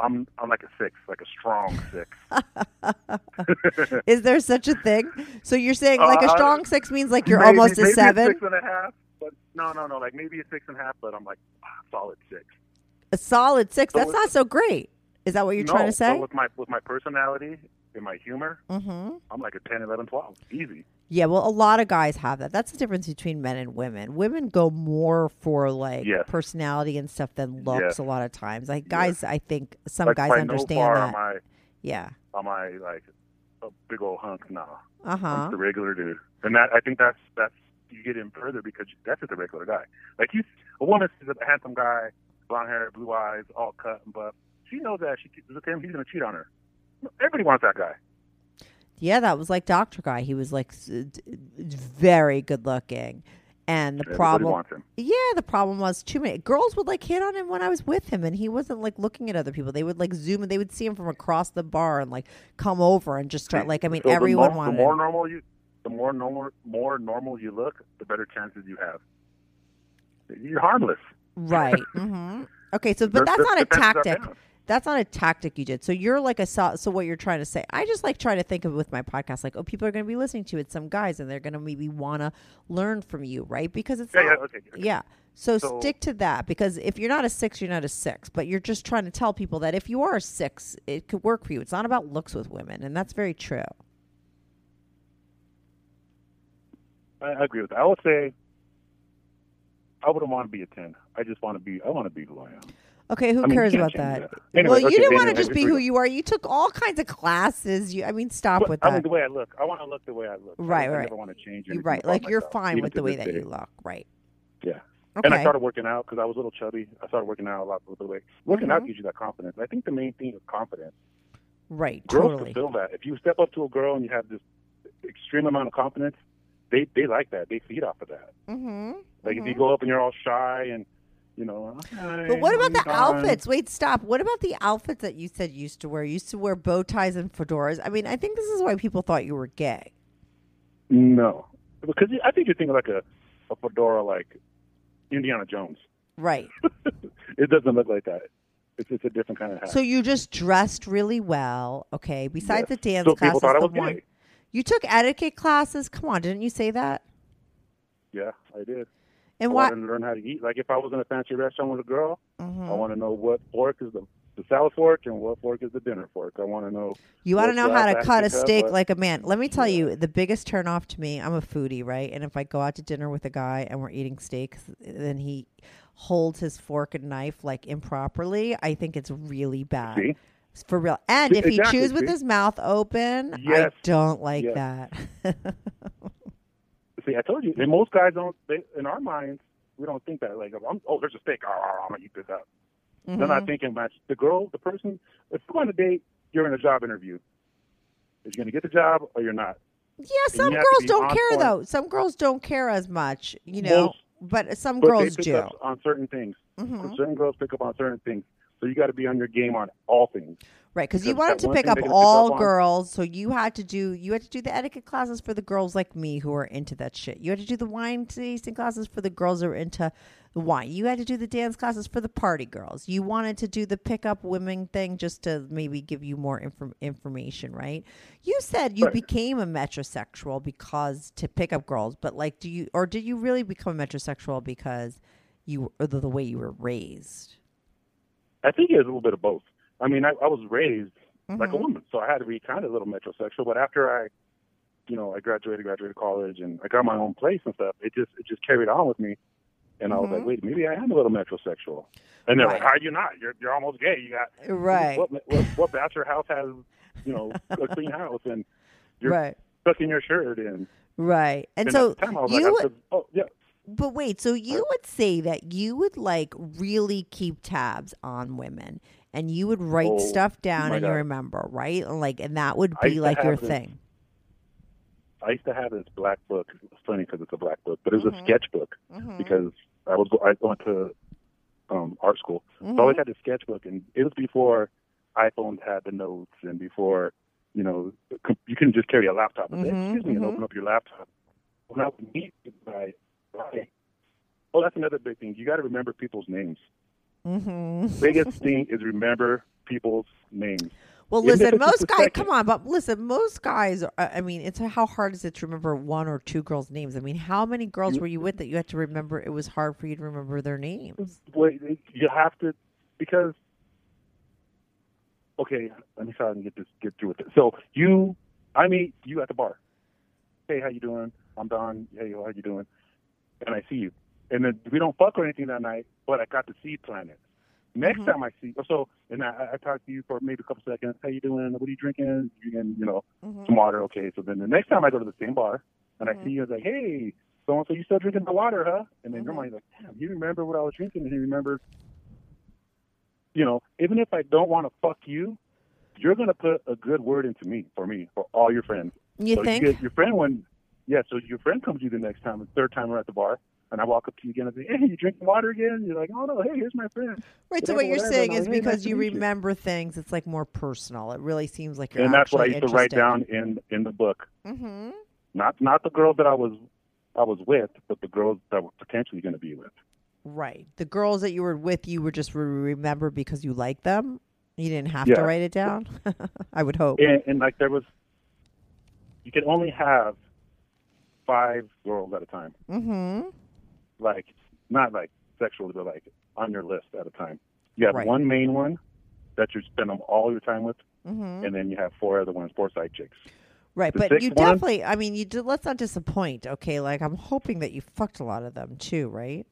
I'm I'm like a six, like a strong six. Is there such a thing? So you're saying like a Uh, strong six means like you're Maybe- almost a maybe seven, six and a half. But no, no, no. Like maybe a six and a half, but I'm like ah, solid six. a solid six. So That's with- not so great. Is that what you're no, trying to say? with my with my personality and my humor, Mm-hmm. I'm like a 10, 11, 12. Easy. Yeah, well, a lot of guys have that. That's the difference between men and women. Women go more for like Yes. personality and stuff than looks. Yes. A lot of times, like guys, I think some like guys understand no that. Am I, yeah. am I like a big old hunk? No, Uh huh. I'm the regular dude. And that I think that's that's you get in further because that's just a regular guy. Like you, a woman sees a handsome guy, blonde hair, blue eyes, all cut and buff. She knows that she with him. He's gonna cheat on her. Everybody wants that guy. Yeah, that was like Doctor Guy. He was like very good looking, and the Everybody problem. wants him. Yeah, the problem was too many girls would like hit on him when I was with him, and he wasn't like looking at other people. They would like zoom and they would see him from across the bar and like come over and just start like I mean So the everyone more, wanted. The more normal you, the more normal, more normal you look, the better chances you have. You're harmless. Right. hmm Okay. So, but Their- that's not a tactic. That's not a tactic you did. So you're like a so, so what you're trying to say. I just like try to think of it with my podcast like, oh, people are going to be listening to it, some guys, and they're going to maybe want to learn from you, right? Because it's Yeah, not- yeah, okay, okay. yeah. So, So- stick to that because if you're not a six, you're not a six. But you're just trying to tell people that if you are a six, it could work for you. It's not about looks with women, and that's very true. I, agree with that. I would say I wouldn't want to be a ten. I just want to be. I want to be who I am. Okay, who I mean, cares about that? that. Anyway, well, you okay, didn't want to just be who you are. You took all kinds of classes. You, I mean, stop But, with that. I mean, the way I look, I want to look the way I look. Right, I, right. I never want to change. Anything right. Like you're myself, fine with the way that day. you look. Right. Yeah. Okay. And I started working out because I was a little chubby. I started working out a lot way. Working out Mhm. gives you that confidence. I think the main thing is confidence. right. Girls Totally. can feel that. If you step up to a girl and you have this extreme amount of confidence, they they like that. They feed off of that. Mm-hmm. Like if you go up and you're all shy and you know. But what about the "Hi, I'm fine." outfits? Wait, stop. What about the outfits that you said you used to wear? You used to wear bow ties and fedoras. I mean, I think this is why people thought you were gay. No, because I think you're thinking like a a fedora like Indiana Jones. Right. it doesn't look like that. It's it's a different kind of hat. So you just dressed really well. Okay. Besides Yes. the dance So people classes, thought I the was gay. You took etiquette classes. Come on, didn't you say that? yeah, I did. And I why? wanted to learn how to eat. Like if I was in a fancy restaurant with a girl, Mhm. I want to know what fork is the the salad fork and what fork is the dinner fork. I want to know. You want to know how to cut a have to cut, steak like a man. Let me tell Yeah. you, the biggest turn off to me, I'm a foodie, right? And if I go out to dinner with a guy and we're eating steak, then he holds his fork and knife like improperly, I think it's really bad. See? For real. And if he exactly, chews with his mouth open, I don't like Yes. that. See, I told you. And most guys don't. They, in our minds, we don't think that. Like, I'm, oh, there's a steak. Oh, I'm gonna eat this up. They're Mm-hmm. not thinking about the girl, the person. If you're on a date, you're in a job interview. Is you gonna get the job or you're not? yeah, some you have to girls don't care point. though. Some girls don't care as much, you know. Most- but some But girls do. up on certain things. Mhm. Certain girls pick up on certain things. So you got to be on your game on all things. Right, because you wanted to pick up they're pick all up girls, so you had to do you had to do the etiquette classes for the girls like me who are into that shit. You had to do the wine tasting classes for the girls who are into the wine. You had to do the dance classes for the party girls. You wanted to do the pick up women thing just to maybe give you more inform- information, right? You said you Right. became a metrosexual because to pick up girls, but like, do you or did you really become a metrosexual because you or the, the way you were raised? I think it's a little bit of both. I mean, I, I was raised like Mm-hmm. a woman, so I had to be kind of a little metrosexual. But after I, you know, I graduated, graduated college, and I got my own place and stuff, it just it just carried on with me. And I was like, wait, maybe I am a little metrosexual. And they're like, Mm-hmm. Right. how are you not? You're you're almost gay. You got Right. What what, what bachelor house has you know a clean house and you're Right. tucking your shirt in. Right. And, And so at the time I was you like, would, oh yeah, but wait, so you would say that you would like really keep tabs on women and you would write Oh, stuff down and you remember, right? Like and that would be like your this- thing. I used to have this black book. It's funny because it's a black book, but it was Mm-hmm. a sketchbook because I was go- I went to um, art school, so I always had this sketchbook, and it was before iPhones had the notes and before you know you couldn't just carry a laptop. Mhm, Excuse me, and open up your laptop. When I would meet my right. Oh, that's another big thing. You got to remember people's names. Mhm. Biggest thing is remember people's names. Well, listen, most guys, come on, but listen, most guys, I mean, it's how hard is it to remember one or two girls' names? I mean, how many girls were you with that you had to remember? It was hard for you to remember their names. Wait, you have to because okay. Let me try and get this get through with it. So you, I meet you at the bar. Hey, how you doing? I'm Don. Hey, how you doing? And I see you, and then we don't fuck or anything that night, but I got the seed planted. Next Mm-hmm. time I see, so and I, I talk to you for maybe a couple seconds. How you doing? What are you drinking? You drinking, you know, Mm-hmm. some water. Okay. So then the next time I go to the same bar and I see you, it's like, hey, so and so, you still drinking the water, huh? And then Mm-hmm. your mind's like, damn, you remember what I was drinking, and you remember, you know, even if I don't want to fuck you, you're gonna put a good word into me for me for all your friends. You so think? You get your friend when, yeah. So your friend comes to you the next time, the third time we're at the bar, and I walk up to you again and say, hey, you drinking water again? You're like, oh no, hey, here's my friend. Right. So Whatever, what you're whatever. saying is like, "Hey, because to you meet you." remember things, it's like more personal. It really seems like you're and that's what I used to write down in in the book. Mm-hmm. Not not the girl that I was I was with, but the girls that were potentially going to be with. Right. The girls that you were with, you were just remember because you like them. You didn't have Yeah. to write it down. I would hope. and, and like there was, you could only have five girls at a time. Mm-hmm. Like not like sexually, but like on your list at a time. You have Right. one main one that you spend all your time with, Mm-hmm. and then you have four other ones, four side chicks. Right, The but you one- definitely. I mean, you did, let's not disappoint. Okay, like I'm hoping that you fucked a lot of them too, right?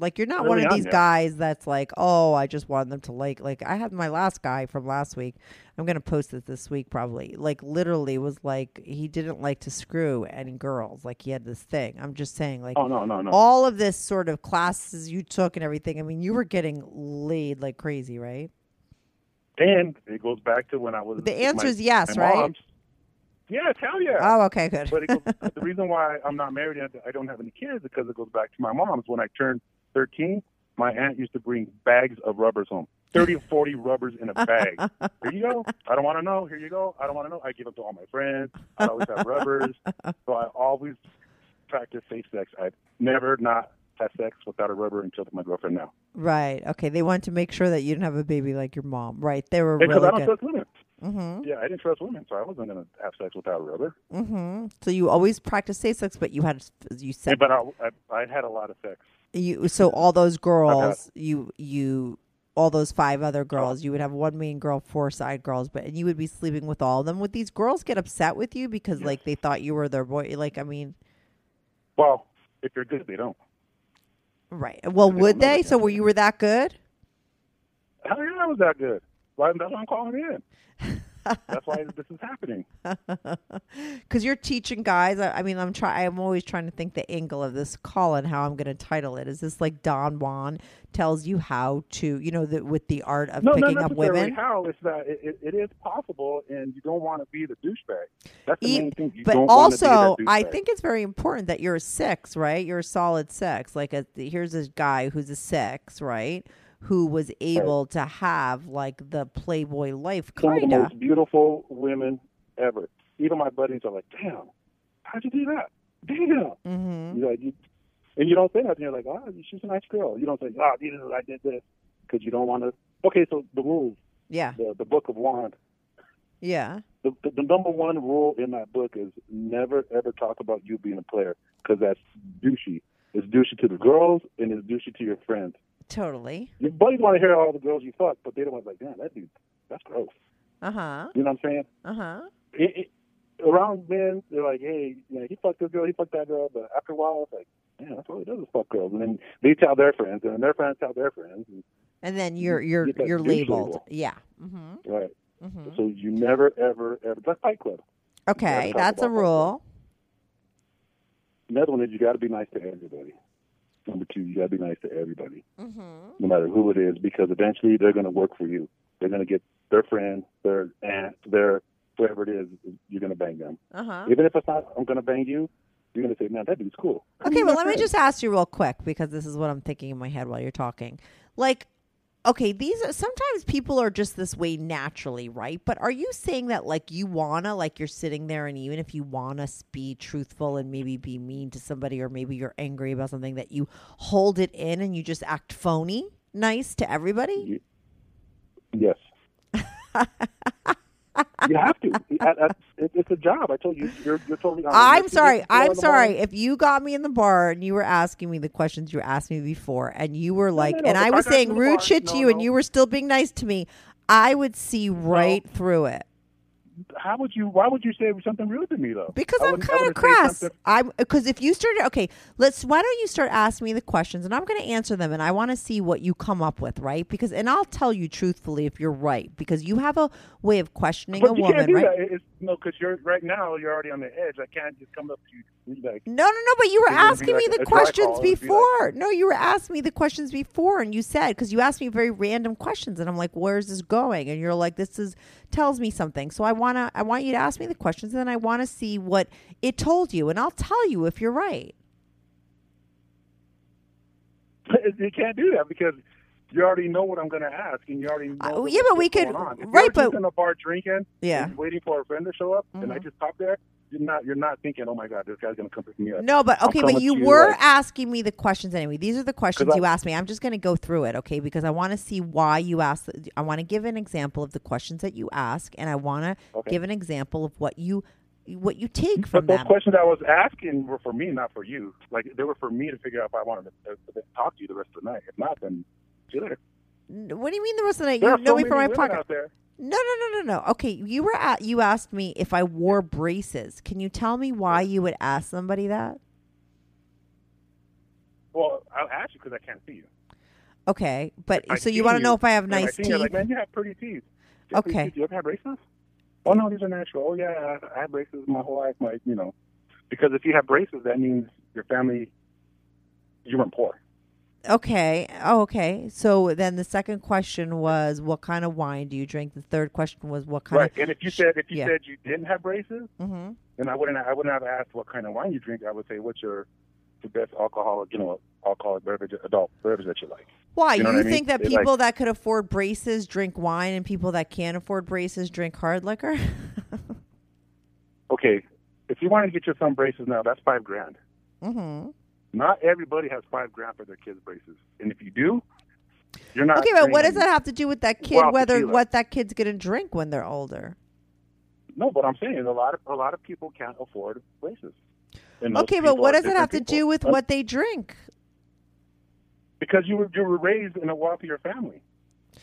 Like you're not one of these yeah. guys that's like, oh, I just want them to like. Like I had my last guy from last week. I'm gonna post it this week probably. Like literally was like he didn't like to screw any girls. Like he had this thing. I'm just saying, like Oh no, no, no. all of this sort of classes you took and everything. I mean, you were getting laid like crazy, right? And it goes back to when I was. The answer is yes, right? mom's. Yes, hell yeah. Oh, okay, good. but it goes, the reason why I'm not married and I don't have any kids is because it goes back to my mom's. When I turned 13, my aunt used to bring bags of rubbers home. 30 or 40 rubbers in a bag. Here you go. I don't want to know. Here you go. I don't want to know. I give them to all my friends. I always have rubbers. So I always practice safe sex. I've never not had sex without a rubber until my girlfriend now. Right. Okay. They wanted to make sure that you didn't have a baby like your mom. Right. They were Because really I don't good. trust women. Mm-hmm. Yeah, I didn't trust women, so I wasn't going to have sex without a rubber. Mm-hmm. So you always practice safe sex, but you had you Yeah, said but I, I, I had a lot of sex. You. So all those girls, you you all those five other girls, you would have one main girl, four side girls, but and you would be sleeping with all of them. Would these girls get upset with you because like they thought you were their boy? Like I mean, Well, if you're good, they don't. right? Well, They would they? So were you were that good? Hell yeah, I was that good. Why, that's why I'm calling in. that's why this is happening. because you're teaching guys. I, I mean, I'm try. I'm always trying to think the angle of this call and how I'm going to title it. Is this like Don Juan tells you how to, you know, the, with the art of No, picking up women? how. It's that it, it, it is possible, and you don't want to be the douchebag. That's the E- main thing. You but don't wanna be also, I think it's very important that you're a six, right? You're a solid six. Like, a, here's this guy who's a six, right? Who was able to have like the Playboy life, some of the kind of. most beautiful women ever. Even my buddies are like, "Damn, how'd you do that? Damn." Mm-hmm. You know, you, and you don't say nothing. You're like, "Oh, she's a nice girl." You don't say, "Oh, this is I did this," because you don't want to. Okay, so the rules, Yeah, the the book of Juan. yeah. The, the, the number one rule in that book is never ever talk about you being a player because that's douchey. It's douchey to the girls and it's douchey to your friends. Totally. Your buddies want to hear all the girls you fuck, but they don't want to like, damn, that dude, that's gross. Uh huh. You know what I'm saying? Uh huh. It, it, around men, they're like, hey, you know, he fucked this girl, he fucked that girl, but after a while, it's like, yeah, that's all he does is fuck girls, and then they tell their friends, and then their friends tell their friends, and, And then you're you're that you're labeled. label. Yeah. Mm-hmm. right. Mm-hmm. So you never, ever, ever. That's Fight Club. Okay, that's a rule. Another one is you got to be nice to everybody. Number two, you got to be nice to everybody. Mm-hmm. no matter who it is, because eventually they're going to work for you. They're going to get their friend, their aunt, their whoever it is. You're going to bang them. Uh huh. Even if it's not, I'm going to bang you. You're going to say, man, that dude's cool. Okay, well, let me just ask you real quick because this is what I'm thinking in my head while you're talking. Like, okay, these are sometimes people are just this way naturally, right? But are you saying that like you wanna, like you're sitting there, and even if you wanna be truthful and maybe be mean to somebody, or maybe you're angry about something, that you hold it in and you just act phony, nice to everybody? Yes. you have to. I- I- it- It's a job. I told you. You're, you're totally. honest. I'm sorry. thing you know I'm sorry. If you got me in the bar and you were asking me the questions you asked me before, and you were like, no, no. and I was saying rude bar, shit to you, and you were still being nice to me, I would see right through it How would you? Why would you say something rude to me though? because I I'm kind of crass. I'm because if you started, okay, let's. Why don't you start asking me the questions, and I'm going to answer them, and I want to see what you come up with, right? Because, and I'll tell you truthfully if you're right, because you have a way of questioning But a woman, right? that. It's, no, because you're right now. You're already on the edge. I can't just come up to you like, No, no, no. But you were It wouldn't be asking me the questions call, it would be like- before. no, you were asking me the questions before, and you said because you asked me very random questions, and I'm like, "Where's this going?" And you're like, "This is tells me something." So I wanna, I want you to ask me the questions, and then I want to see what it told you, and I'll tell you if you're right. you can't do that because you already know what I'm going to ask, and you already know. Uh, yeah, but we could- right, but- in a bar drinking, Yeah. waiting for a friend to show up, and I Mhm. just stop there, you're not you're not thinking, oh my god, this guy's gonna come pick me up. No, but okay, but you were like- asking me the questions anyway. These are the questions I- you asked me. I'm just going to go through it, okay? Because I want to see why you asked. I want to give an example of the questions that you ask, and I want to Okay. give an example of what you what you take from But those them. questions I was asking were for me, not for you. Like they were for me to figure out if I wanted to, to talk to you the rest of the night. If not, then see you later. What do you mean the rest of the night? There You know so me from my pocket. No, no, no, no, no. Okay, you were at. You asked me if I wore braces. Can you tell me why you would ask somebody that? Well, I'll ask you because I can't see you. Okay, but I so you want to know if I have and I nice teeth? Like, man, you have pretty teeth. Have pretty Okay. teeth. Do you ever have braces? Oh no, these are natural. Oh yeah, I I had braces my whole life. My, you know, because if you have braces, that means your family, you weren't poor. Okay. Oh, okay. So then the second question was, what kind of wine do you drink? The third question was, what kind Right. of. And if you said if you yeah. said you didn't have braces, hmm then I wouldn't I wouldn't have asked what kind of wine you drink. I would say what's your the best alcoholic, you know, alcoholic beverage, adult beverage that you like. Why? You You, know what I mean? think that They like- people that could afford braces drink wine and people that can't afford braces drink hard liquor? Okay, if you want to get your son braces now, that's five grand. hmm Not everybody has five grand for their kids' braces, and if you do, you're not. Okay, but what does that have to do with that kid? Well, whether tequila. what that kid's going to drink when they're older? No, but I'm saying a lot of a lot of people can't afford braces. Okay, but what does it have to different do with what they drink? Because you were you were raised in a wealthier family.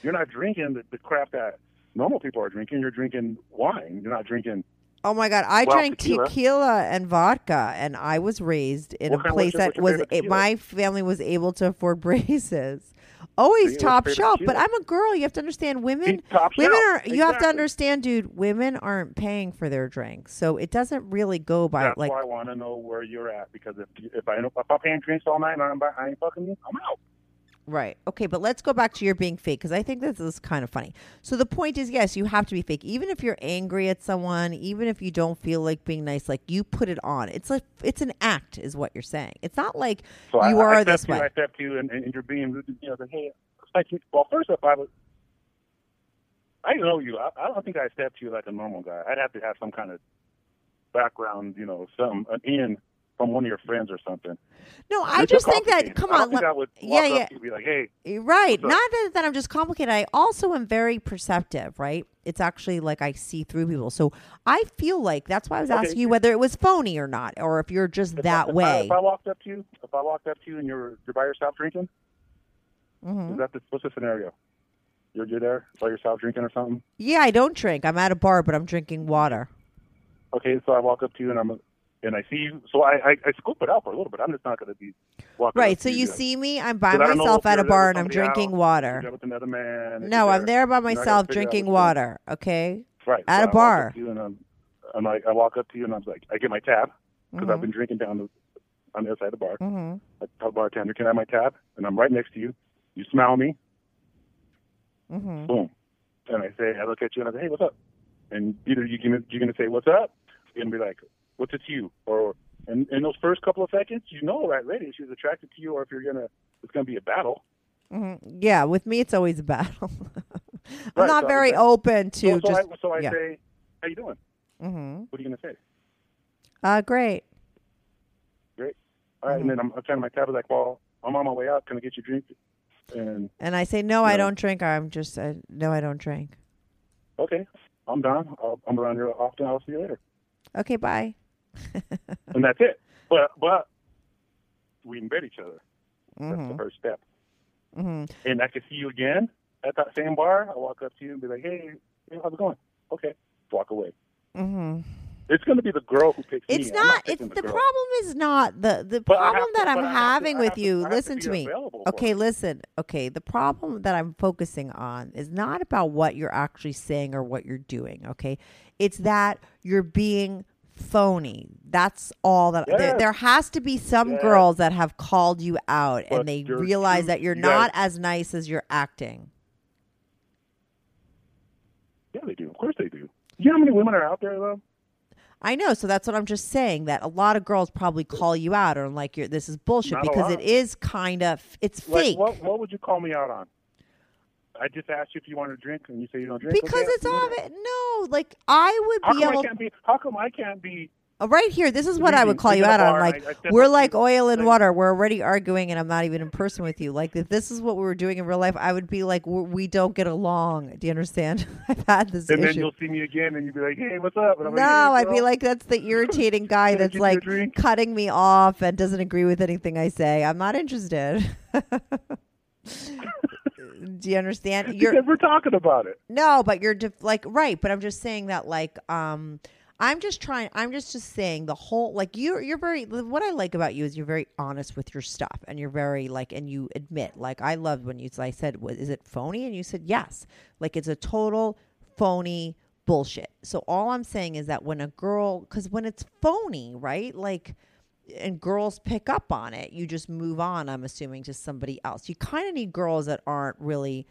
You're not drinking the, the crap that normal people are drinking. You're drinking wine. You're not drinking. Oh my God! I Well, drank tequila. tequila. and vodka, and I was raised in What a place your- that was tequila? my family was able to afford braces. Always top shelf, but? I'm a girl. You have to understand women. Top women shelf. are. You have to understand, dude. Women aren't paying for their drinks, so it doesn't really go by That's like. why I want to know where you're at. Because if if I if I'm paying drinks all night and I'm, I ain't fucking you, I'm out. Right. Okay, but let's go back to your being fake because I think this is kind of funny. So the point is, yes, you have to be fake, even if you're angry at someone, even if you don't feel like being nice. Like you put it on. It's like it's an act, is what you're saying. It's not like So you I, are I this to way. I step to you, and, and you're being, you know, like, hey, like, you- well, first off, I was, I know you. I, I don't think I step to you like a normal guy. I'd have to have some kind of background, you know, some an in from one of your friends or something. No, I You're just think that. Come on, let- I would yeah, yeah. up to you and be like, hey, Right. Not that, that I'm just complicated. I also am very perceptive, right? It's actually like I see through people. So I feel like that's why I was Okay. asking you whether it was phony or not, or if you're just if that I, if way. I, if I walked up to you, if I walked up to you and you're you're by yourself drinking, Mhm. is that the, what's the scenario? You're you're there by yourself drinking or something. Yeah, I don't drink. I'm at a bar, but I'm drinking water. Okay, so I walk up to you and I'm and I see you. So I I, I scoop it out for a little bit. I'm just not going to be walking. Right. So you see me, I'm by 'Cause I don't know myself at a bar and I'm drinking else, water. You're with another man. No, I'm there by You know, I gotta myself drinking water. Okay. Right. At so a I bar. and I'm, I'm like, I walk up to you and I'm like, I get my tab because I've been drinking down the on the other side of the bar. Mm-hmm. I tell the bartender, can I have my tab? And I'm right next to you. You smile me. Mm-hmm. Boom. And I say, I look at you and I say, hey, what's up? And either you gonna, you're going to say, what's up? You're going to be like, what's it to you? Or in, in those first couple of seconds, you know right lady if she's attracted to you or if you're going to, it's going to be a battle. Mm-hmm. Yeah, with me it's always a battle. I'm Right, not so- very so- open to So, so just. I, so I yeah. say, how you doing? mm-hmm. What are you going to say? Uh, great. Great. All right, Mm-hmm. and then I'm, I'm trying to my tab. like, well, I'm on my way out. Can I get you a drink? And And I say no, I No. don't drink. I'm just uh, no, I don't drink. okay, I'm done. I'll, I'm around here often. I'll see you later. Okay, bye. And that's it. But but we can bet each other. That's Mm-hmm. the first step. Mm-hmm. And I can see you again at that same bar. I walk up to you and be like, hey, how's it going? Okay, walk away. Mm-hmm. It's going to be the girl who picks It's me. I'm not. It's the the problem is not the the But problem to- that I'm have to- having with to- you. Listen to me. Okay, listen. Okay, the problem that I'm focusing on is not about what you're actually saying or what you're doing. Okay, it's that you're being phony. That's all that. There, there has to be some girls that have called you out But and they realize that you're you not as nice as you're acting. Yeah, they do. Of course they do. You know how many women are out there though? I know, so that's what I'm just saying. That a lot of girls probably call you out or like you're this is bullshit Not because it is kind of it's Like, fake. what what would you call me out on? I just asked you if you want to drink, and you say you don't drink. because Okay, it's all it. No, like I How would be come I able. can't be? How come I can't be Uh, Right here, this is what I would call you out on. Like I- I we're like oil and water. We're already arguing, and I'm not even in person with you. Like if this is what we were doing in real life, I would be like, we're, don't get along. Do you understand? I've had this And then you'll see me again, and you'll be like, "Hey, what's up?" I'm No, like, hey, I'd be like, that's the irritating guy that's get you a like cutting me off and doesn't agree with anything I say. I'm not interested. Do you understand? You're because we're talking about it. no, but you're def- like right. But I'm just saying that like um. I'm just trying. I'm just just saying the whole like you. You're very. What I like about you is you're very honest with your stuff, and you're very like, and you admit. Like I loved when you. I said, "Was is it phony?" And you said, "Yes." Like it's a total phony bullshit. So all I'm saying is that when a girl, because when it's phony, right? Like, and girls pick up on it, you just move on. I'm assuming to somebody else. You kind of need girls that aren't really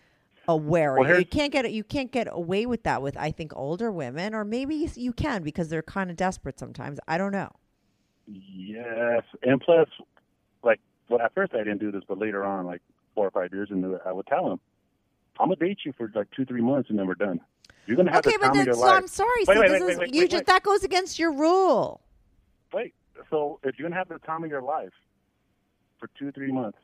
aware. Well, you can't get you can't get away with that with I think older women, or maybe you- can because they're kind of desperate sometimes. I don't know. Yes, and plus, like, well, at first I didn't do this, but later on, like four or five years into it, I would tell him, "I'm gonna date you for like two, three months, and then we're done. You're gonna have okay, the but time your so life." I'm sorry. Wait, see, wait, this wait, is wait, wait, you wait, just wait. that goes against your rule. Wait, so if you're gonna have the time of your life for two, three months,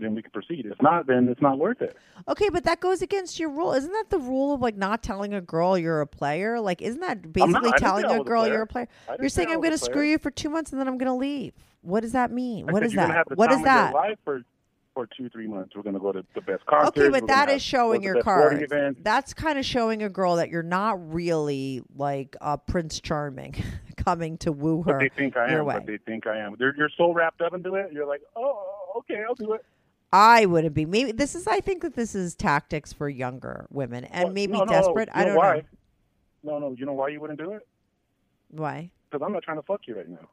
then we can proceed. If not, then it's not worth it. Okay, but that goes against your rule. Isn't that the rule of like not telling a girl you're a player? Like, isn't that basically didn't telling a a girl player. you're a player? You're saying I'm going to screw you for two months and then I'm going to leave. What does that mean? I what is that? What time that? For two, three months. We're gonna go to the best concerts. Okay, but that is showing your the best sporting cards. events. That's kind of showing a girl that you're not really like uh, Prince Charming coming to woo her But they think I am. way. But they think I am. They're, you're so wrapped up into it. You're like, oh, okay, I'll do it. I wouldn't be. Maybe this is. I think that this is tactics for younger women and Well, maybe no, no, desperate. You I don't why? know No, no. You know why you wouldn't do it? why. Because I'm not trying to fuck you right now.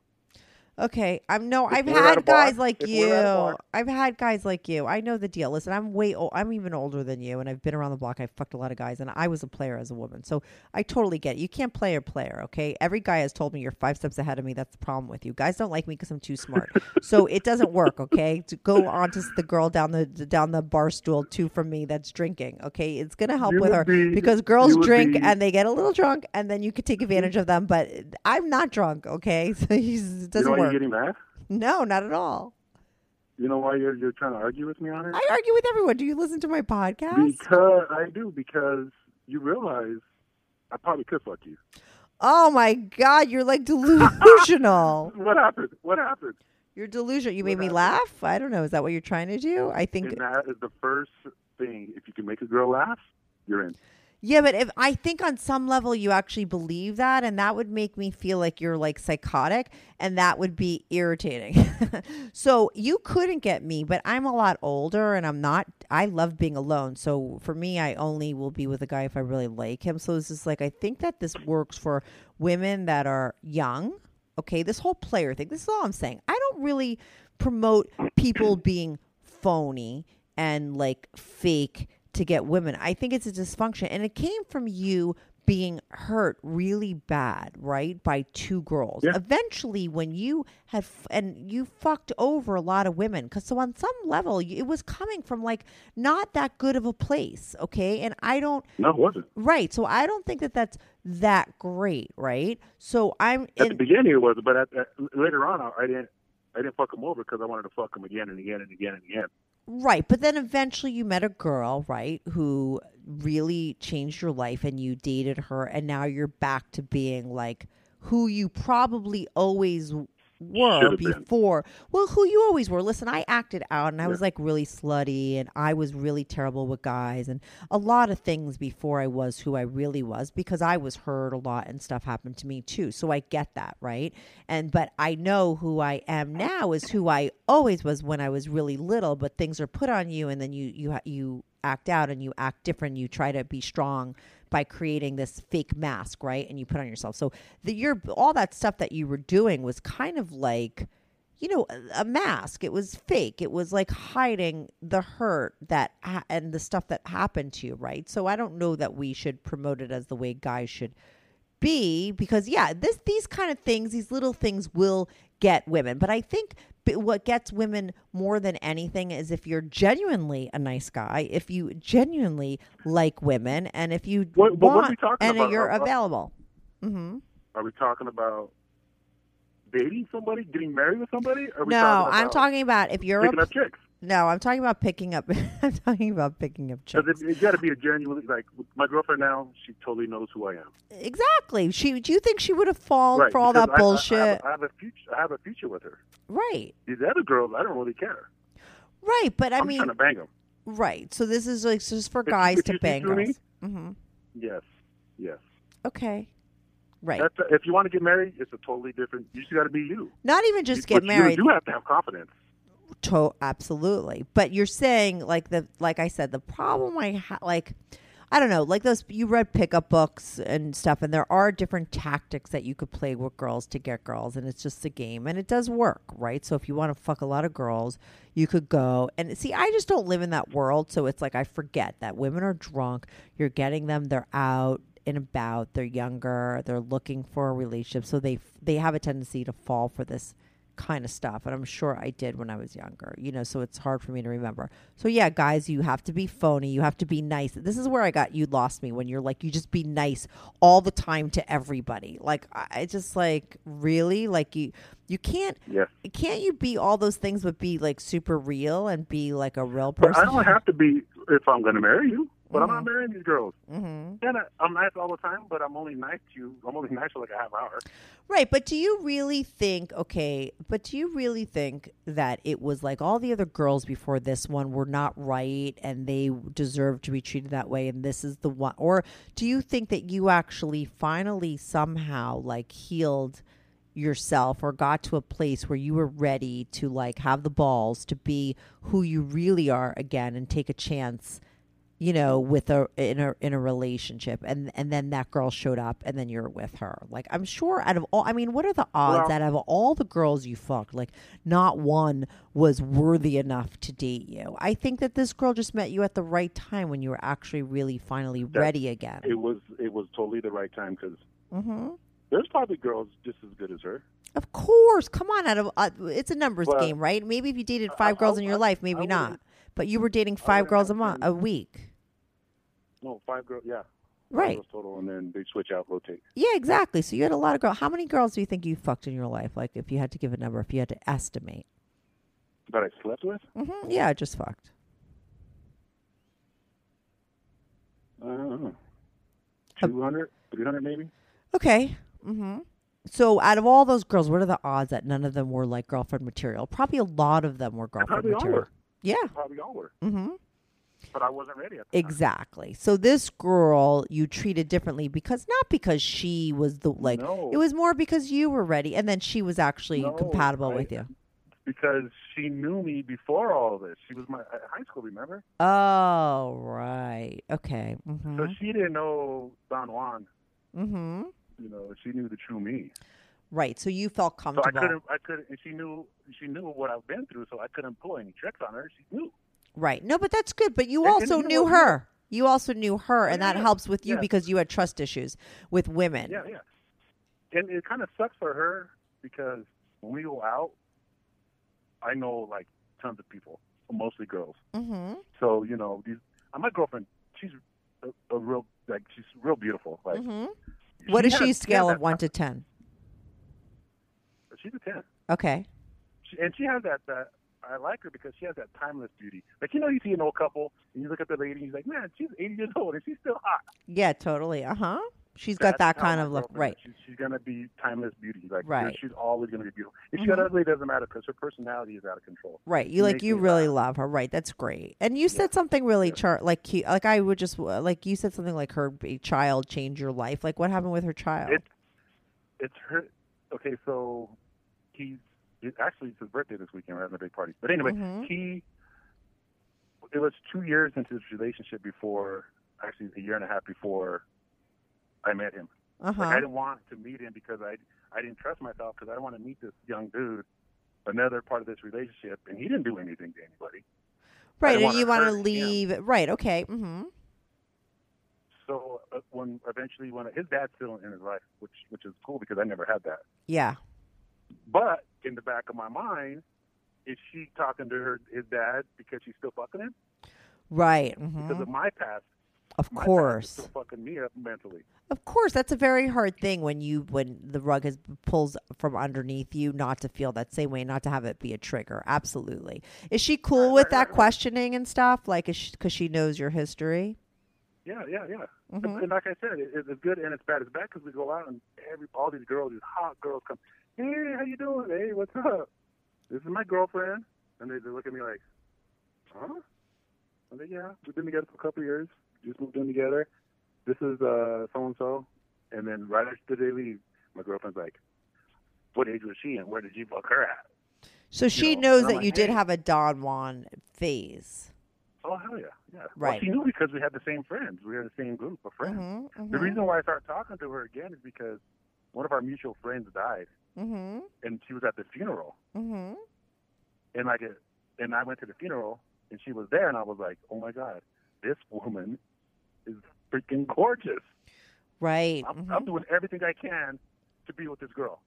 Okay, I'm no. If I've we're at a had bar- guys like if you. we're at a bar- I've had guys like you. I know the deal. Listen, I'm way. o- I'm even older than you, and I've been around the block. I've fucked a lot of guys, and I was a player as a woman, so I totally get it. You can't play a player. Okay, every guy has told me you're five steps ahead of me. That's the problem with you. Guys don't like me because I'm too smart. so it doesn't work. Okay, to go on to the girl down the down the bar stool two from me that's drinking. Okay, it's gonna help You with her be- because girls drink be- and they get a little drunk, and then you could take advantage of them. But I'm not drunk. Okay, so it doesn't know why you're getting mad? No, not at all. You know why you're you're trying to argue with me on it? I argue with everyone. Do you listen to my podcast? Because I do. Because you realize I probably could fuck you. Oh my god, you're like delusional. What happened? What happened? you're delusional. You made me laugh. I don't know. Is that what you're trying to do? I think. And that is the first thing. If you can make a girl laugh, you're in. Yeah, but if I think on some level you actually believe that, and that would make me feel like you're like psychotic, and that would be irritating. so you couldn't get me, but I'm a lot older, and I'm not. I love being alone. So for me, I only will be with a guy if I really like him. So this is like I think that this works for women that are young. Okay, this whole player thing. This is all I'm saying. I don't really promote people being phony and like fake to get women. I think it's a dysfunction. And it came from you being hurt really bad, right? By two girls. Yeah. Eventually, when you had, f- and you fucked over a lot of women. Cause so on some level, it was coming from like not that good of a place. Okay. And I don't, No, it wasn't. right. So I don't think that that's that great. Right. So I'm At the beginning it was, but at, at, later on I, I didn't. I didn't fuck him over because I wanted to fuck him again and again and again and again. Right, but then eventually you met a girl, right, who really changed your life and you dated her and now you're back to being like who you probably always were Should've been. before. Well, who you always were. Listen, I acted out and I was like really slutty and I was really terrible with guys and a lot of things before I was who I really was because I was hurt a lot and stuff happened to me too. So I get that, right? And but I know who I am now is who I always was when I was really little, but things are put on you and then you you you act out and you act different. You try to be strong by creating this fake mask, right? And you put on yourself. So the your all that stuff that you were doing was kind of like you know a, a mask it was fake it was like hiding the hurt that ha- and the stuff that happened to you right so i don't know that we should promote it as the way guys should be because yeah this these kind of things these little things will get women but i think what gets women more than anything is if you're genuinely a nice guy if you genuinely like women and if you What- what are want talking and about? you're uh, available hmm Are we talking about dating somebody, getting married with somebody? Are we No, talking I'm talking about if you're a, up chicks. No, I'm talking about picking up. I'm talking about picking up chicks. Because it, it got to be a genuine like my girlfriend now. She totally knows who I am. Exactly. She. Do you think she would have fallen right, for all that I- I- bullshit? I, have, a- I have a future. I have a future with her. right. These other girls, I don't really care. Right. But I I'm mean, trying to bang them. right. So this is like just for If guys if to bang girls. hmm Yes, yes. Okay. Right. That's if you want to get married, it's a totally different. You just got to be you. Not even just get married. You, have to have confidence. To absolutely, but you're saying like the like I said, the problem I ha- like, I don't know, like those you read pickup books and stuff, and there are different tactics that you could play with girls to get girls, and it's just a game, and it does work, right? So if you want to fuck a lot of girls, you could go and see. I just don't live in that world, so it's like I forget that women are drunk. You're getting them, they're out and about, they're younger, they're looking for a relationship, so they they have a tendency to fall for this kind of stuff and i'm sure i did when i was younger you know so it's hard for me to remember. So yeah guys you have to be phony you have to be nice. This is where i got you lost me when you're like you just be nice all the time to everybody. Like i just like really? Like you you can't Yes. can't you be all those things but be like super real and be like a real But person? I don't have to be if I'm going to marry you. But I'm Mm-hmm. not marrying these girls. Mm-hmm. And I, I'm nice all the time, but I'm only nice to you. I'm only nice for like a half hour. Right, but do you really think okay, but do you really think that it was like all the other girls before this one were not right and they deserve to be treated that way and this is the one or do you think that you actually finally somehow like healed yourself or got to a place where you were ready to like have the balls to be who you really are again and take a chance you know, with a in a in a relationship, and and then that girl showed up, and then you're with her. Like I'm sure, out of all, I mean, what are the odds Well- that out of all the girls you fucked, like not one was worthy enough to date you? I think that this girl just met you at the right time when you were actually really finally ready again. It was it was totally the right time because hmm there's probably girls just as good as her. Of course, come on, out of uh, it's a numbers game, right? Maybe if you dated five I- girls in I- your life, I maybe wouldn't- not. But you were dating five girls a month, a week. No, five girls. Yeah, Five Right. girls total, and then they switch out, rotate. Yeah, exactly. So you had a lot of girls. How many girls do you think you fucked in your life? Like, if you had to give a number, if you had to estimate. That I slept with. hmm Yeah, I just fucked. I don't know. 200, 300 maybe. Okay. Mm-hmm. So out of all those girls, what are the odds that none of them were like girlfriend material? Probably a lot of them were girlfriend Probably all material. were. Yeah. Probably all were. Mm hmm But I wasn't ready at the time. Exactly. So this girl you treated differently because not because she was the like No. it was more because you were ready and then she was actually No, compatible I- with you. because she knew me before all of this. She was my high school, remember? Oh, right. Okay. Mhm. So she didn't know Don Juan. Mhm. You know, she knew the true me. Right. So you felt So I couldn't. I couldn't. And she knew. She knew what I've been through. So I couldn't pull any tricks on her. She knew. Right. No, but that's good. But you And- and also you knew what, you know- her. You also knew her, and Yeah, that helps with you yeah. because you had trust issues with women. Yeah, yeah. And it kind of sucks for her because when we go out, I know like tons of people, mostly girls. Mm-hmm. So you know, these. My girlfriend, she's a, a real like she's real beautiful. Like Mm-hmm. What is she scale of one to ten? She's a ten. Okay. She, and she has that that I like her because she has that timeless beauty. Like you know, you see an old couple and you look at the lady, and you're like, man, she's 80 years old and she's still hot. Yeah, totally. Uh huh. She's got that kind of look. Right. She's, gonna be timeless beauty. Like Right. she's always gonna be beautiful. If she Mhm. got ugly, it doesn't matter because her personality is out of control. Right. She You like you really love her. Right. That's great. And you said something really char like cute. Like I would just like you said something like her child changed your life. Like what happened with her child? It, it's her. Okay, so he's it, actually it's his birthday this weekend. We're having a big party. But anyway, Mhm. he. It was two years into this relationship before, actually a year and a half before, I met him. Uh Like I didn't want to meet him because I I didn't trust myself because I didn't want to meet this young dude, another part of this relationship, and he didn't do anything to anybody. Right. And you want to hurt him. leave. Right. Okay. Mm-hmm. So uh, when eventually when his dad's still in his life, which which is cool because I never had that. Yeah. But in the back of my mind, is she talking to her his dad because she's still fucking him? Right. Because Mm-hmm. of my past, Of my past course. still fucking me up mentally. Of course, that's a very hard thing when you when the rug has pulls from underneath you, not to feel that same way, not to have it be a trigger. Absolutely. Is she cool Right, with right, that right, questioning and stuff? Like, is because she knows your history? Yeah, yeah, yeah. Mhm. And, and like I said, it, it's good and it's bad. It's bad because we go out and every all these girls, these hot girls, come. Hey, how you doing? Hey, what's up? This is my girlfriend, and they, they look at me like, huh? I'm like, yeah, we've been together for a couple of years. Just moved in together. This is uh so and so, and then right after they leave, my girlfriend's like, what age was she and where did you fuck her at? So she know, knows that like, you did hey. have a Don Juan phase. Oh hell yeah, yeah. Right. Well, she knew because we had the same friends. We were in the same group of friends. Mm-hmm, The reason why I started talking to her again is because one of our mutual friends died, Mm-hmm. and she was at the funeral, Mm-hmm. and like, it, and I went to the funeral, and she was there, and I was like, oh my god, this woman is freaking gorgeous. Right. I'm, mhm. I'm doing everything I can to be with this girl.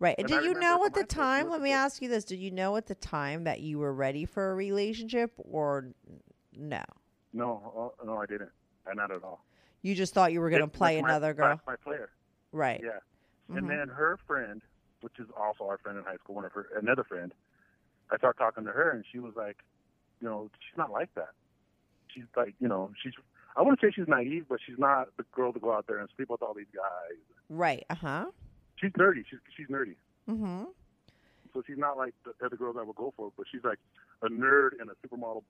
Right. And did you know at the high school, she time? Let me ask you this: Did you know at the time that you were ready for a relationship, or no? No, oh, no, I didn't, and not at all. You just thought you were going to play my- another girl, that's My player, right? yeah. Mhm. And then her friend, which is also our friend in high school, one of her another friend, I started talking to her, and she was like, you know, she's not like that. She's like, you know, she's. I wouldn't say she's naive, but she's not the girl to go out there and sleep with all these guys. Right. Uh huh. She's nerdy. She's she's nerdy. Mm-hmm. So she's not like the other girls I would go for, but she's like a nerd and a supermodel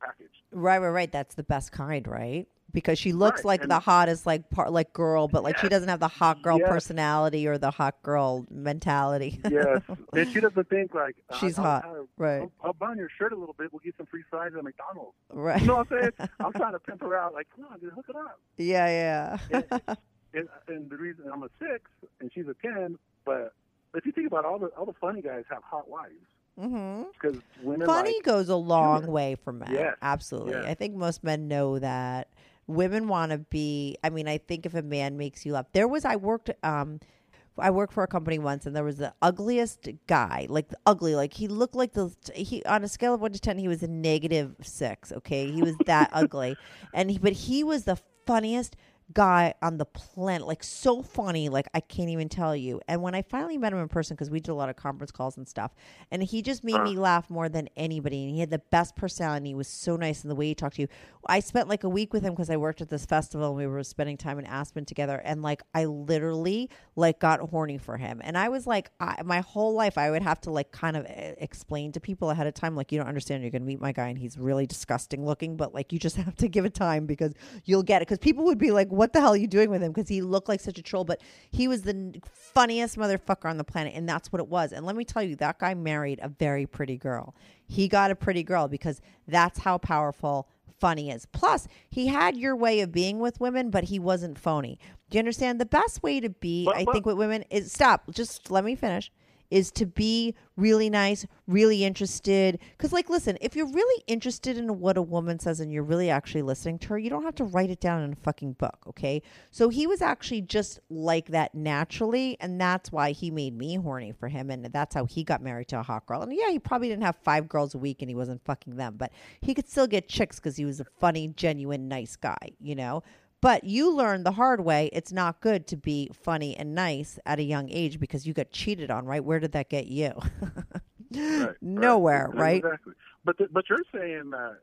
package. Right. Right. Right. That's the best kind, right? Because she looks Right, like and- the hottest, like part, like girl, but like she doesn't have the hot girl Yes. personality or the hot girl mentality. Yes, and she doesn't think like uh, She's I'll, hot. I'll, Right. I'll, I'll burn your shirt a little bit. We'll get some free fries at McDonald's. right. You know what I'm saying? I'm trying to pimp her out. Like, come on, dude, hook it up. Yeah. Yeah. and, and the reason I'm a six and she's a ten, but if you think about it, all the all the funny guys have hot wives mm-hmm. women Funny like goes a long humor. way for men. Yes, Absolutely. yes. I think most men know that. Women want to be I mean, I think if a man makes you laugh. There was I worked um I worked for a company once and there was the ugliest guy, like ugly, like he looked like the he on a scale of 1 to 10 he was a negative 6, okay? He was that ugly. And he, but he was the funniest guy on the planet like so funny like i can't even tell you. And when i finally met him in person because we did a lot of conference calls and stuff and he just made me laugh more than anybody and he had the best personality he was so nice in the way he talked to you. I spent like a week with him because i worked at this festival and we were spending time in aspen together and like i literally like got horny for him. And i was like I, my whole life i would have to like kind of eh, explain to people ahead of time like you don't understand you're gonna meet my guy and he's really disgusting looking but like you just have to give it time because you'll get it. Because people would be like what the hell are you doing with him? Because he looked like such a troll but he was the funniest motherfucker on the planet and that's what it was. And let me tell you that guy married a very pretty girl. He got a pretty girl because that's how powerful funny is. Plus he had your way of being with women but he wasn't phony. Do you understand? The best way to be But- i but- think with women is stop just let me finish is to be really nice, really interested. Because, like, listen, if you're really interested in what a woman says and you're really actually listening to her, you don't have to write it down in a fucking book, okay? So he was actually just like that naturally, and that's why he made me horny for him, and that's how he got married to a hot girl. And yeah, he probably didn't have five girls a week and he wasn't fucking them, but he could still get chicks because he was a funny, genuine, nice guy, you know? But you learned the hard way it's not good to be funny and nice at a young age because you got cheated on, right? Where did that get you? Right, Nowhere, right? Exactly. But the, but you're saying that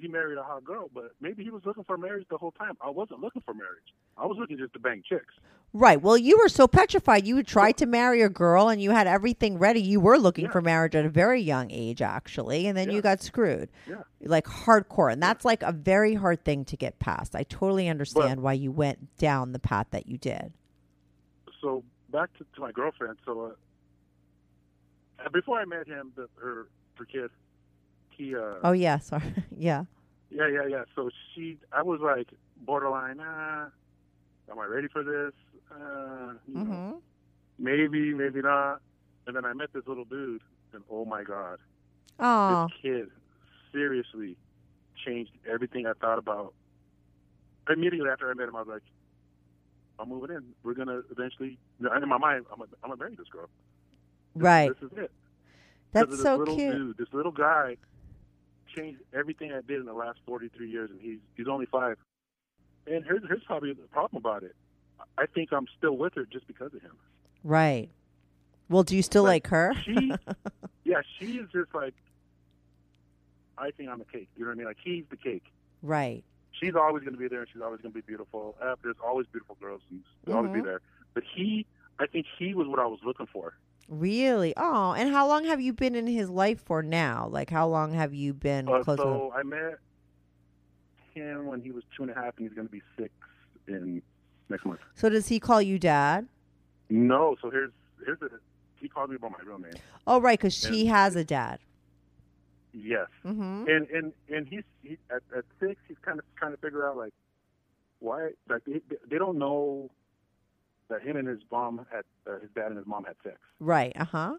he married a hot girl, but maybe he was looking for marriage the whole time. I wasn't looking for marriage. I was looking just to bang chicks. Right. Well, you were so petrified. You tried to marry a girl and you had everything ready. You were looking Yeah. for marriage at a very young age, actually, and then you got screwed. Yeah. Like hardcore. And that's like a very hard thing to get past. I totally understand why you went down the path that you did. So back to, to my girlfriend. So uh, before I met him, the, her her kid, uh, Oh, yeah. Sorry. yeah. Yeah, yeah, yeah. So she, I was like borderline. Ah, am I ready for this? Uh, you know, maybe, maybe not. And then I met this little dude, and oh my god, Oh, this kid seriously changed everything I thought about. Immediately after I met him, I was like, I'm moving in. We're gonna eventually. In my mind, I'm gonna, I'm gonna marry this girl. This- right. This is it. That's of this so little cute. Dude, this little guy changed everything I did in the last 43 years, and he's he's only five. and here's here's probably the problem about it. I think I'm still with her just because of him. Right. Well, do you still like, her? She, yeah, she is just like icing on the cake. You know what I mean? Like he's the cake. right. She's always going to be there, and she's always going to be beautiful. Uh, there's always beautiful girls, and they'll always be Mhm. there. But he, I think he was what I was looking for. Really? Oh, and how long have you been in his life for now? Like, how long have you been Uh, close so I met him when he was two and a half, and he's going to be six in next month. So does he call you dad? No, so here's here's the he called me by my real name. Oh, right, because she has a dad. Yes, Mm-hmm. and and and he's he, at at six. He's kind of trying to figure out like why like they, they don't know that him and his mom had uh, his dad and his mom had sex. Right. Uh huh.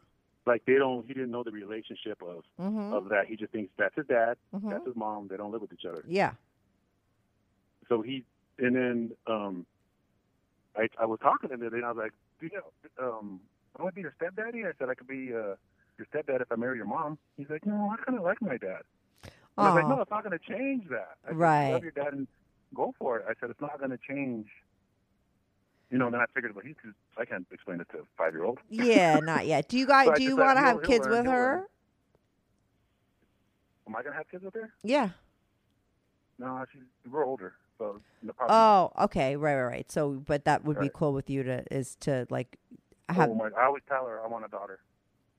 Like they don't. He didn't know the relationship of Mm-hmm. of that. He just thinks that's his dad, Mhm. that's his mom. They don't live with each other. Yeah. So he and then um, I I was talking to him the other day, and I was like, do you know, um, I want to be your stepdaddy. I said I could be uh, your stepdad if I marry your mom. He's like, no, I kind of like my dad. And I was like, no, it's not going to change that. I said, Right. Love your dad and go for it. I said, it's not going to change. You know, then I figured, well, he's I can't explain it to a five year old. Yeah, not yet. Do you guys? So do you want to have kids learn, with her? learn. Am I going to have kids with her? Yeah. No, she's we're older, so. Oh, okay. Right, right, right. So, but that would be cool with you to is to like have oh my! I always tell her I want a daughter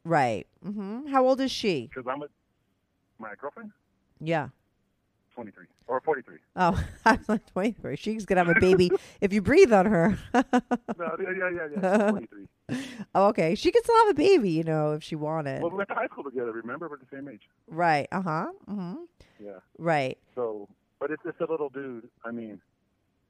right. Mm-hmm. How old is she? because I'm a my girlfriend, Yeah. Twenty three or forty three. Oh, I was like twenty three. She's gonna have a baby if you breathe on her. No, yeah, yeah, yeah, yeah. Twenty three. oh, okay. She could still have a baby, you know, if she wanted. Well, we went to high school together. Remember, we're the same age. right. Uh huh. Mm-hmm. Yeah. Right. So, but it's just a little dude. I mean,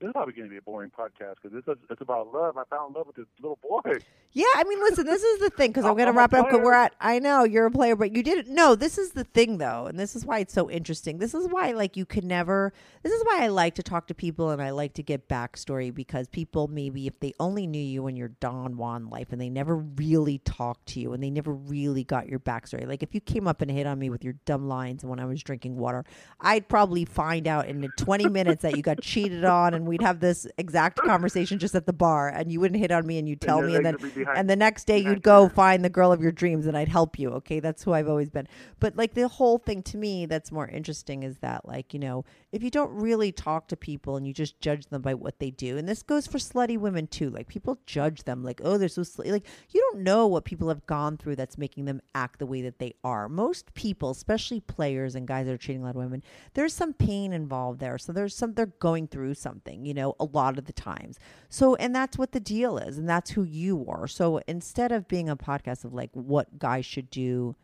this is probably going to be a boring podcast because it's it's about love. I fell in love with this little boy. Yeah, I mean, listen, this is the thing because I'm going to wrap up. Cause we're at. I know you're a player, but you didn't. No, this is the thing though, and this is why it's so interesting. This is why, like, you can never. This is why I like to talk to people and I like to get backstory because people maybe if they only knew you in your Don Juan life and they never really talked to you and they never really got your backstory. Like if you came up and hit on me with your dumb lines when I was drinking water, I'd probably find out in 20 minutes that you got cheated on, and we'd have this exact conversation just at the bar, and you wouldn't hit on me and you'd tell then me, and then behind- and the next day you'd go your- find the girl of your dreams, and I'd help you. Okay, that's who I've always been. But like the whole thing to me that's more interesting is that like you know if you don't really talk to people and you just judge them by what they do, and this goes for slutty women too. Like people judge them like oh they're so slutty. Like you don't know what people have gone through that's making them act the way that they are. Most people, especially players and guys that are cheating a lot of women, there's some pain involved there. So there's some they're going through something, you know, a lot of the times. So and that's what the deal is, and that's who you are. So instead of being a podcast of like what guys should do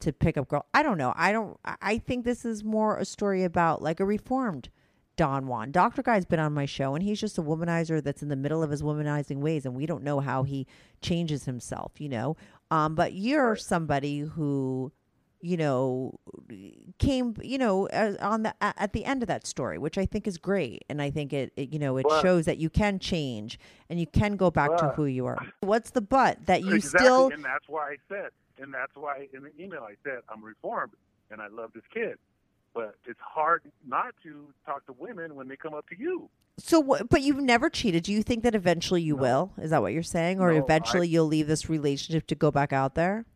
to pick up girl, I don't know. I don't. I I think this is more a story about like a reformed. Don Juan. Dr. Guy's been on my show and he's just a womanizer that's in the middle of his womanizing ways and we don't know how he changes himself, you know. Um but you're somebody who you know came you know on the at the end of that story which i think is great. And i think it, it you know it shows that you can change and you can go back to who you are. What's the but? That you exactly, still and that's why I said, and that's why in the email I said I'm reformed and I love this kid. But it's hard not to talk to women when they come up to you. so but you've never cheated. Do you think that eventually you No. will? Is that what you're saying? Or No, eventually I- you'll leave this relationship to go back out there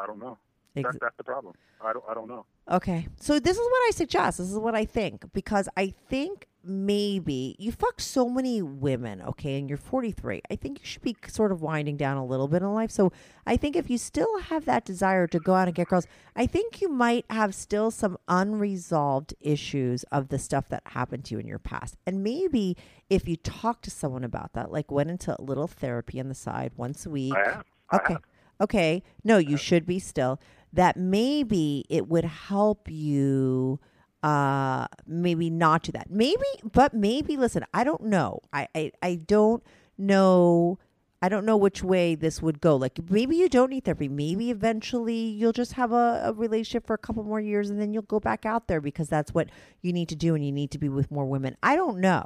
I don't know. That's, that's the problem. I don't. I don't know. Okay. So this is what I suggest. This is what I think because I think maybe you fuck so many women, okay, and you're 43. I think you should be sort of winding down a little bit in life. So I think if you still have that desire to go out and get girls, I think you might have still some unresolved issues of the stuff that happened to you in your past. And maybe if you talk to someone about that, like went into a little therapy on the side once a week. I have. I Okay. have. Okay. No, you should be still. That maybe it would help you uh maybe not do that. Maybe but maybe listen, I don't know. I I, I don't know I don't know which way this would go. Like maybe you don't need therapy. Maybe eventually you'll just have a, a relationship for a couple more years and then you'll go back out there because that's what you need to do and you need to be with more women. I don't know.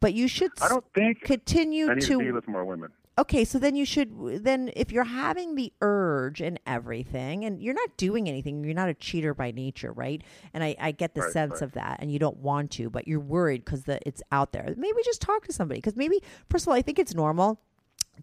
But you should I don't think continue to to be with more women. Okay, so then you should then if you're having the urge and everything, and you're not doing anything, you're not a cheater by nature, right? And I, I get the Right, sense right. of that, and you don't want to, but you're worried because the it's out there. Maybe just talk to somebody because maybe first of all, I think it's normal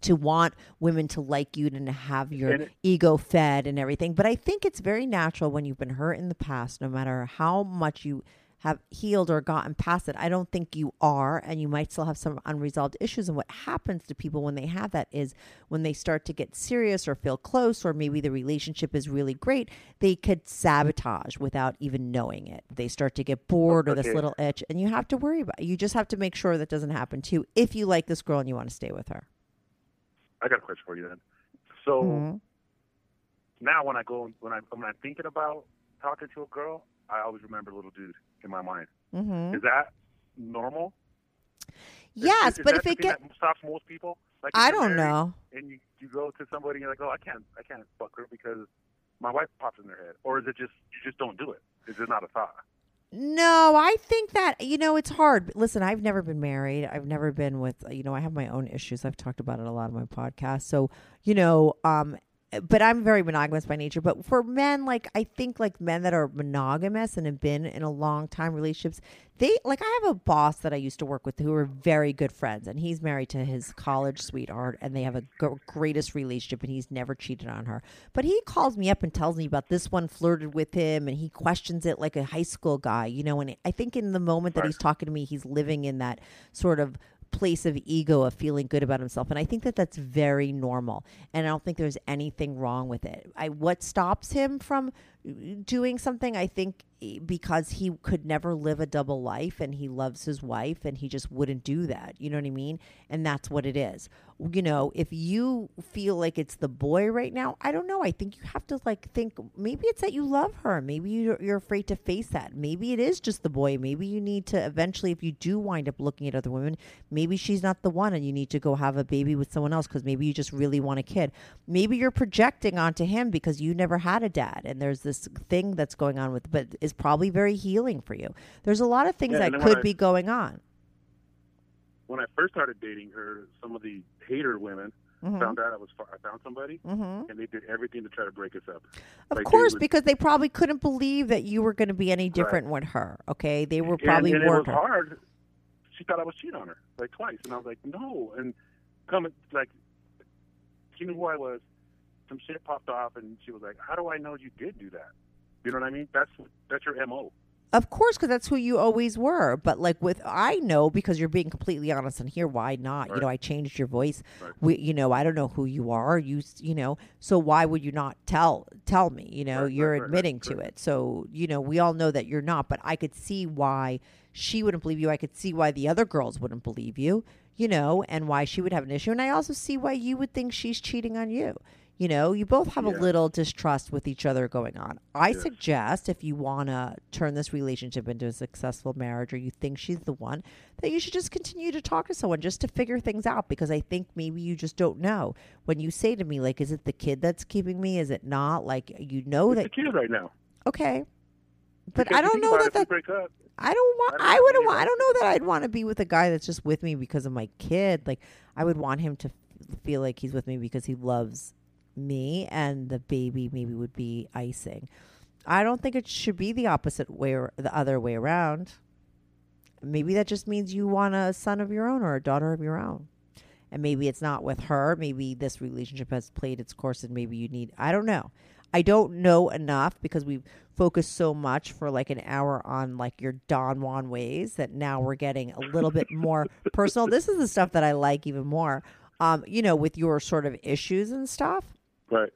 to want women to like you and to have your it- ego fed and everything. But I think it's very natural when you've been hurt in the past, no matter how much you have healed or gotten past it. I don't think you are, and you might still have some unresolved issues. And what happens to people when they have that is when they start to get serious or feel close, or maybe the relationship is really great, they could sabotage without even knowing it. They start to get bored or this little itch, and you have to worry about it. You just have to make sure that doesn't happen to you if you like this girl and you want to stay with her. I got a question for you then. So Mhm. now when I go when I when I'm thinking about talking to a girl, I always remember little dude in my mind. Mm-hmm. Is that normal? Yes, is, is but if it thing get, that stops most people. Like I don't know. And you you go to somebody and you're like, oh, I can't I can't fuck her because my wife pops in their head, or is it just you just don't do it? Is it not a thought? No, I think that you know it's hard. Listen, I've never been married. I've never been with you know I have my own issues. I've talked about it a lot on my podcast. So you know, um, but I'm very monogamous by nature. But for men, like I think like men that are monogamous and have been in a long time relationships, they like I have a boss that I used to work with who are very good friends, and he's married to his college sweetheart, and they have a g- greatest relationship, and he's never cheated on her. But he calls me up and tells me about this one flirted with him, and he questions it like a high school guy, you know. And I think in the moment that he's talking to me, he's living in that sort of place of ego of feeling good about himself. And i think that that's very normal. And i don't think there's anything wrong with it. I what stops him from doing something i think because he could never live a double life and he loves his wife and he just wouldn't do that you know what i mean? And that's what it is. You know if you feel like it's the boy right now i don't know. I think you have to like think maybe it's that you love her. Maybe you're afraid to face that. Maybe it is just the boy. Maybe you need to eventually if you do wind up looking at other women maybe she's not the one and you need to go have a baby with someone else because maybe you just really want a kid. Maybe you're projecting onto him because you never had a dad and there's this thing that's going on with but is probably very healing for you there's a lot of things Yeah, that and then when could I- be going on When I first started dating her, some of the hater women Mhm. found out I was I found somebody, Mhm. and they did everything to try to break us up. Of Like, they course, would- because they probably couldn't believe that you were going to be any different with her. Okay, they were probably and, and it was her. hard. She thought I was cheating on her like twice, and I was like, no. And coming like, she knew who I was. Some shit popped off, and she was like, "How do I know you did do that?" You know what I mean? That's that's your mo. Of course, because that's who you always were. But like with, I know because you're being completely honest and here. Why not? You know, I changed your voice. Right. We, you know, I don't know who you are. You, you know, so why would you not tell tell me? You know, Right, you're right, right, admitting right, to right. it. So you know, we all know that you're not. But I could see why she wouldn't believe you. I could see why the other girls wouldn't believe you. You know, and why she would have an issue. And I also see why you would think she's cheating on you. You know, you both have a little distrust with each other going on. I Yes. suggest if you want to turn this relationship into a successful marriage or you think she's the one, that you should just continue to talk to someone just to figure things out because I think maybe you just don't know. When you say to me, like, is it the kid that's keeping me? Is it not? Like, you know It's that, the kid right now. okay. But Because I don't know that that. break up. I don't want. I I wouldn't want. I don't know that I'd want to be with a guy that's just with me because of my kid. Like I would want him to f- feel like he's with me because he loves me, and the baby maybe would be icing. I don't think it should be the opposite way or the other way around. Maybe that just means you want a son of your own or a daughter of your own. And maybe it's not with her. Maybe this relationship has played its course and maybe you need, I don't know. I don't know enough because we've focused so much for like an hour on like your Don Juan ways that now we're getting a little bit more personal. This is the stuff that I like even more. Um, you know, with your sort of issues and stuff Right.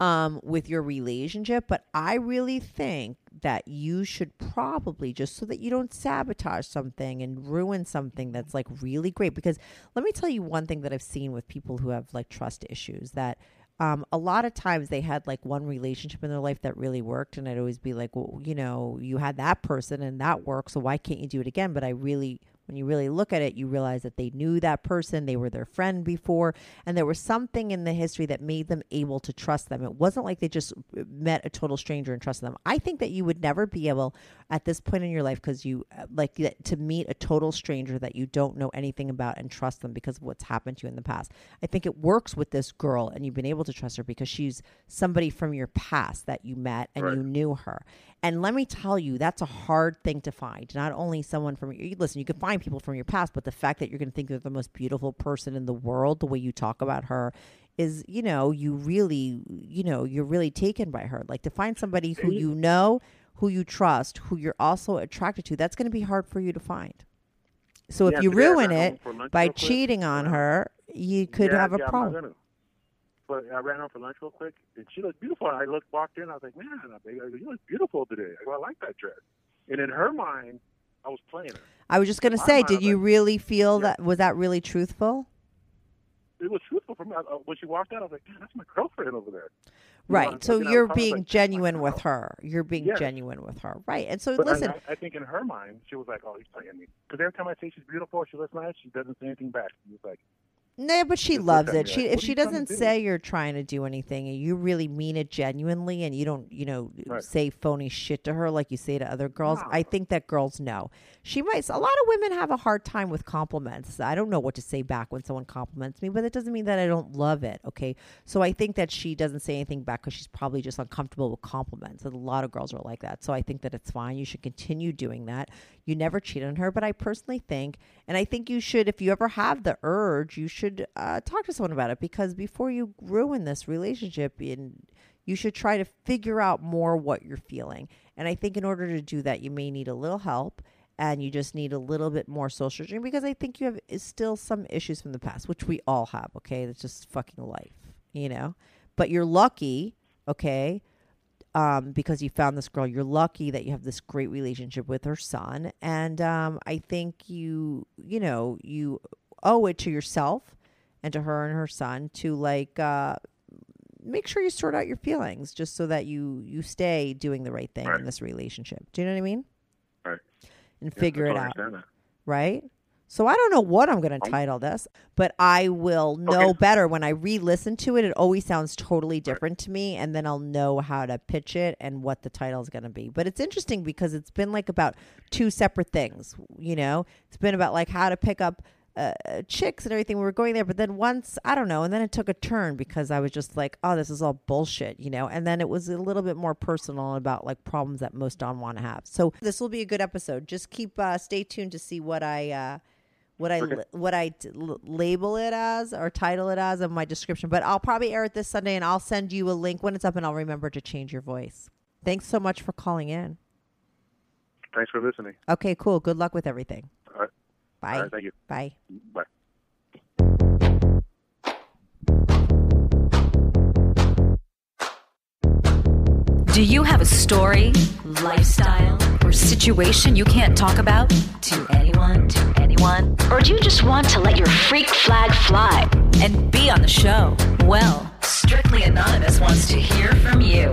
um, with your relationship, but I really think that you should probably just so that you don't sabotage something and ruin something that's like really great. Because let me tell you one thing that I've seen with people who have like trust issues that um, a lot of times they had like one relationship in their life that really worked, and I'd always be like, well, you know, you had that person and that worked, so why can't you do it again? But I really When you really look at it, you realize that they knew that person, they were their friend before, and there was something in the history that made them able to trust them. It wasn't like they just uh, met a total stranger and trusted them. I think that you would never be able at this point in your life because you uh, like to meet a total stranger that you don't know anything about and trust them because of what's happened to you in the past. I think it works with this girl and you've been able to trust her because she's somebody from your past that you met and Right. you knew her. And let me tell you, that's a hard thing to find. Not only someone from your listen, you can find people from your past, but the fact that you're going to think they're the most beautiful person in the world, the way you talk about her, is you know you really you know you're really taken by her. Like to find somebody who you know, who you trust, who you're also attracted to. That's going to be hard for you to find. So Yeah, if you ruin it by cheating on her, you could Yeah, have a yeah, I'm not problem. Gonna. But I ran home for lunch real quick, and she looked beautiful. And I looked, walked in, I was like, man, I think you look beautiful today. I, go, I like that dress. And in her mind, I was playing her. I was just going to say, mind, did you like, really feel yeah. that? Was that really truthful? It was truthful for me. When she walked out, I was like, man, that's my girlfriend over there. You know, Right. So you're was being like, genuine with her. You're being genuine with her. Right. And so But listen, I, I think in her mind, she was like, "Oh, he's playing me." Because every time I say she's beautiful, she looks nice, she doesn't say anything back. She's like, no, but she loves it. She like, if she you trying to doesn't do?" say you're trying to do anything and you really mean it genuinely and you don't, you know, Right. say phony shit to her like you say to other girls, No. I think that girls know. She might a lot of women have a hard time with compliments. I don't know what to say back when someone compliments me, but it doesn't mean that I don't love it, okay? So I think that she doesn't say anything back cuz she's probably just uncomfortable with compliments. And a lot of girls are like that. So I think that it's fine. You should continue doing that. You never cheat on her, but I personally think and I think you should if you ever have the urge, you should uh, talk to someone about it because before you ruin this relationship in you should try to figure out more what you're feeling. And I think in order to do that, you may need a little help and you just need a little bit more soul searching because I think you have still some issues from the past, which we all have, okay? That's just fucking life, you know? But you're lucky, okay? Um, because you found this girl, you're lucky that you have this great relationship with her son, and um, I think you, you know, you owe it to yourself and to her and her son to like uh, make sure you sort out your feelings just so that you you stay doing the right thing Right. in this relationship. Do you know what I mean? Right. And Yeah, figure it out, right? So I don't know what I'm going to title this, but I will know Okay. better when I re-listen to it. It always sounds totally different to me, and then I'll know how to pitch it and what the title is going to be. But it's interesting because it's been like about two separate things. You know, it's been about like how to pick up uh, chicks and everything. We were going there, but then once I don't know, and then it took a turn because I was just like, oh, this is all bullshit, you know. And then it was a little bit more personal about like problems that most don't want to have. So this will be a good episode. Just keep uh, stay tuned to see what I. Uh, what I li- what I l- label it as or title it as in my description. But I'll probably air it this Sunday, and I'll send you a link when it's up, and I'll remember to change your voice. Thanks so much for calling in. Thanks for listening. Okay, cool. Good luck with everything. All right. Bye. All right, thank you. Bye. Bye. Do you have a story, lifestyle, or situation you can't talk about to anyone, to anyone? Or do you just want to let your freak flag fly and be on the show? Well, Strictly Anonymous wants to hear from you.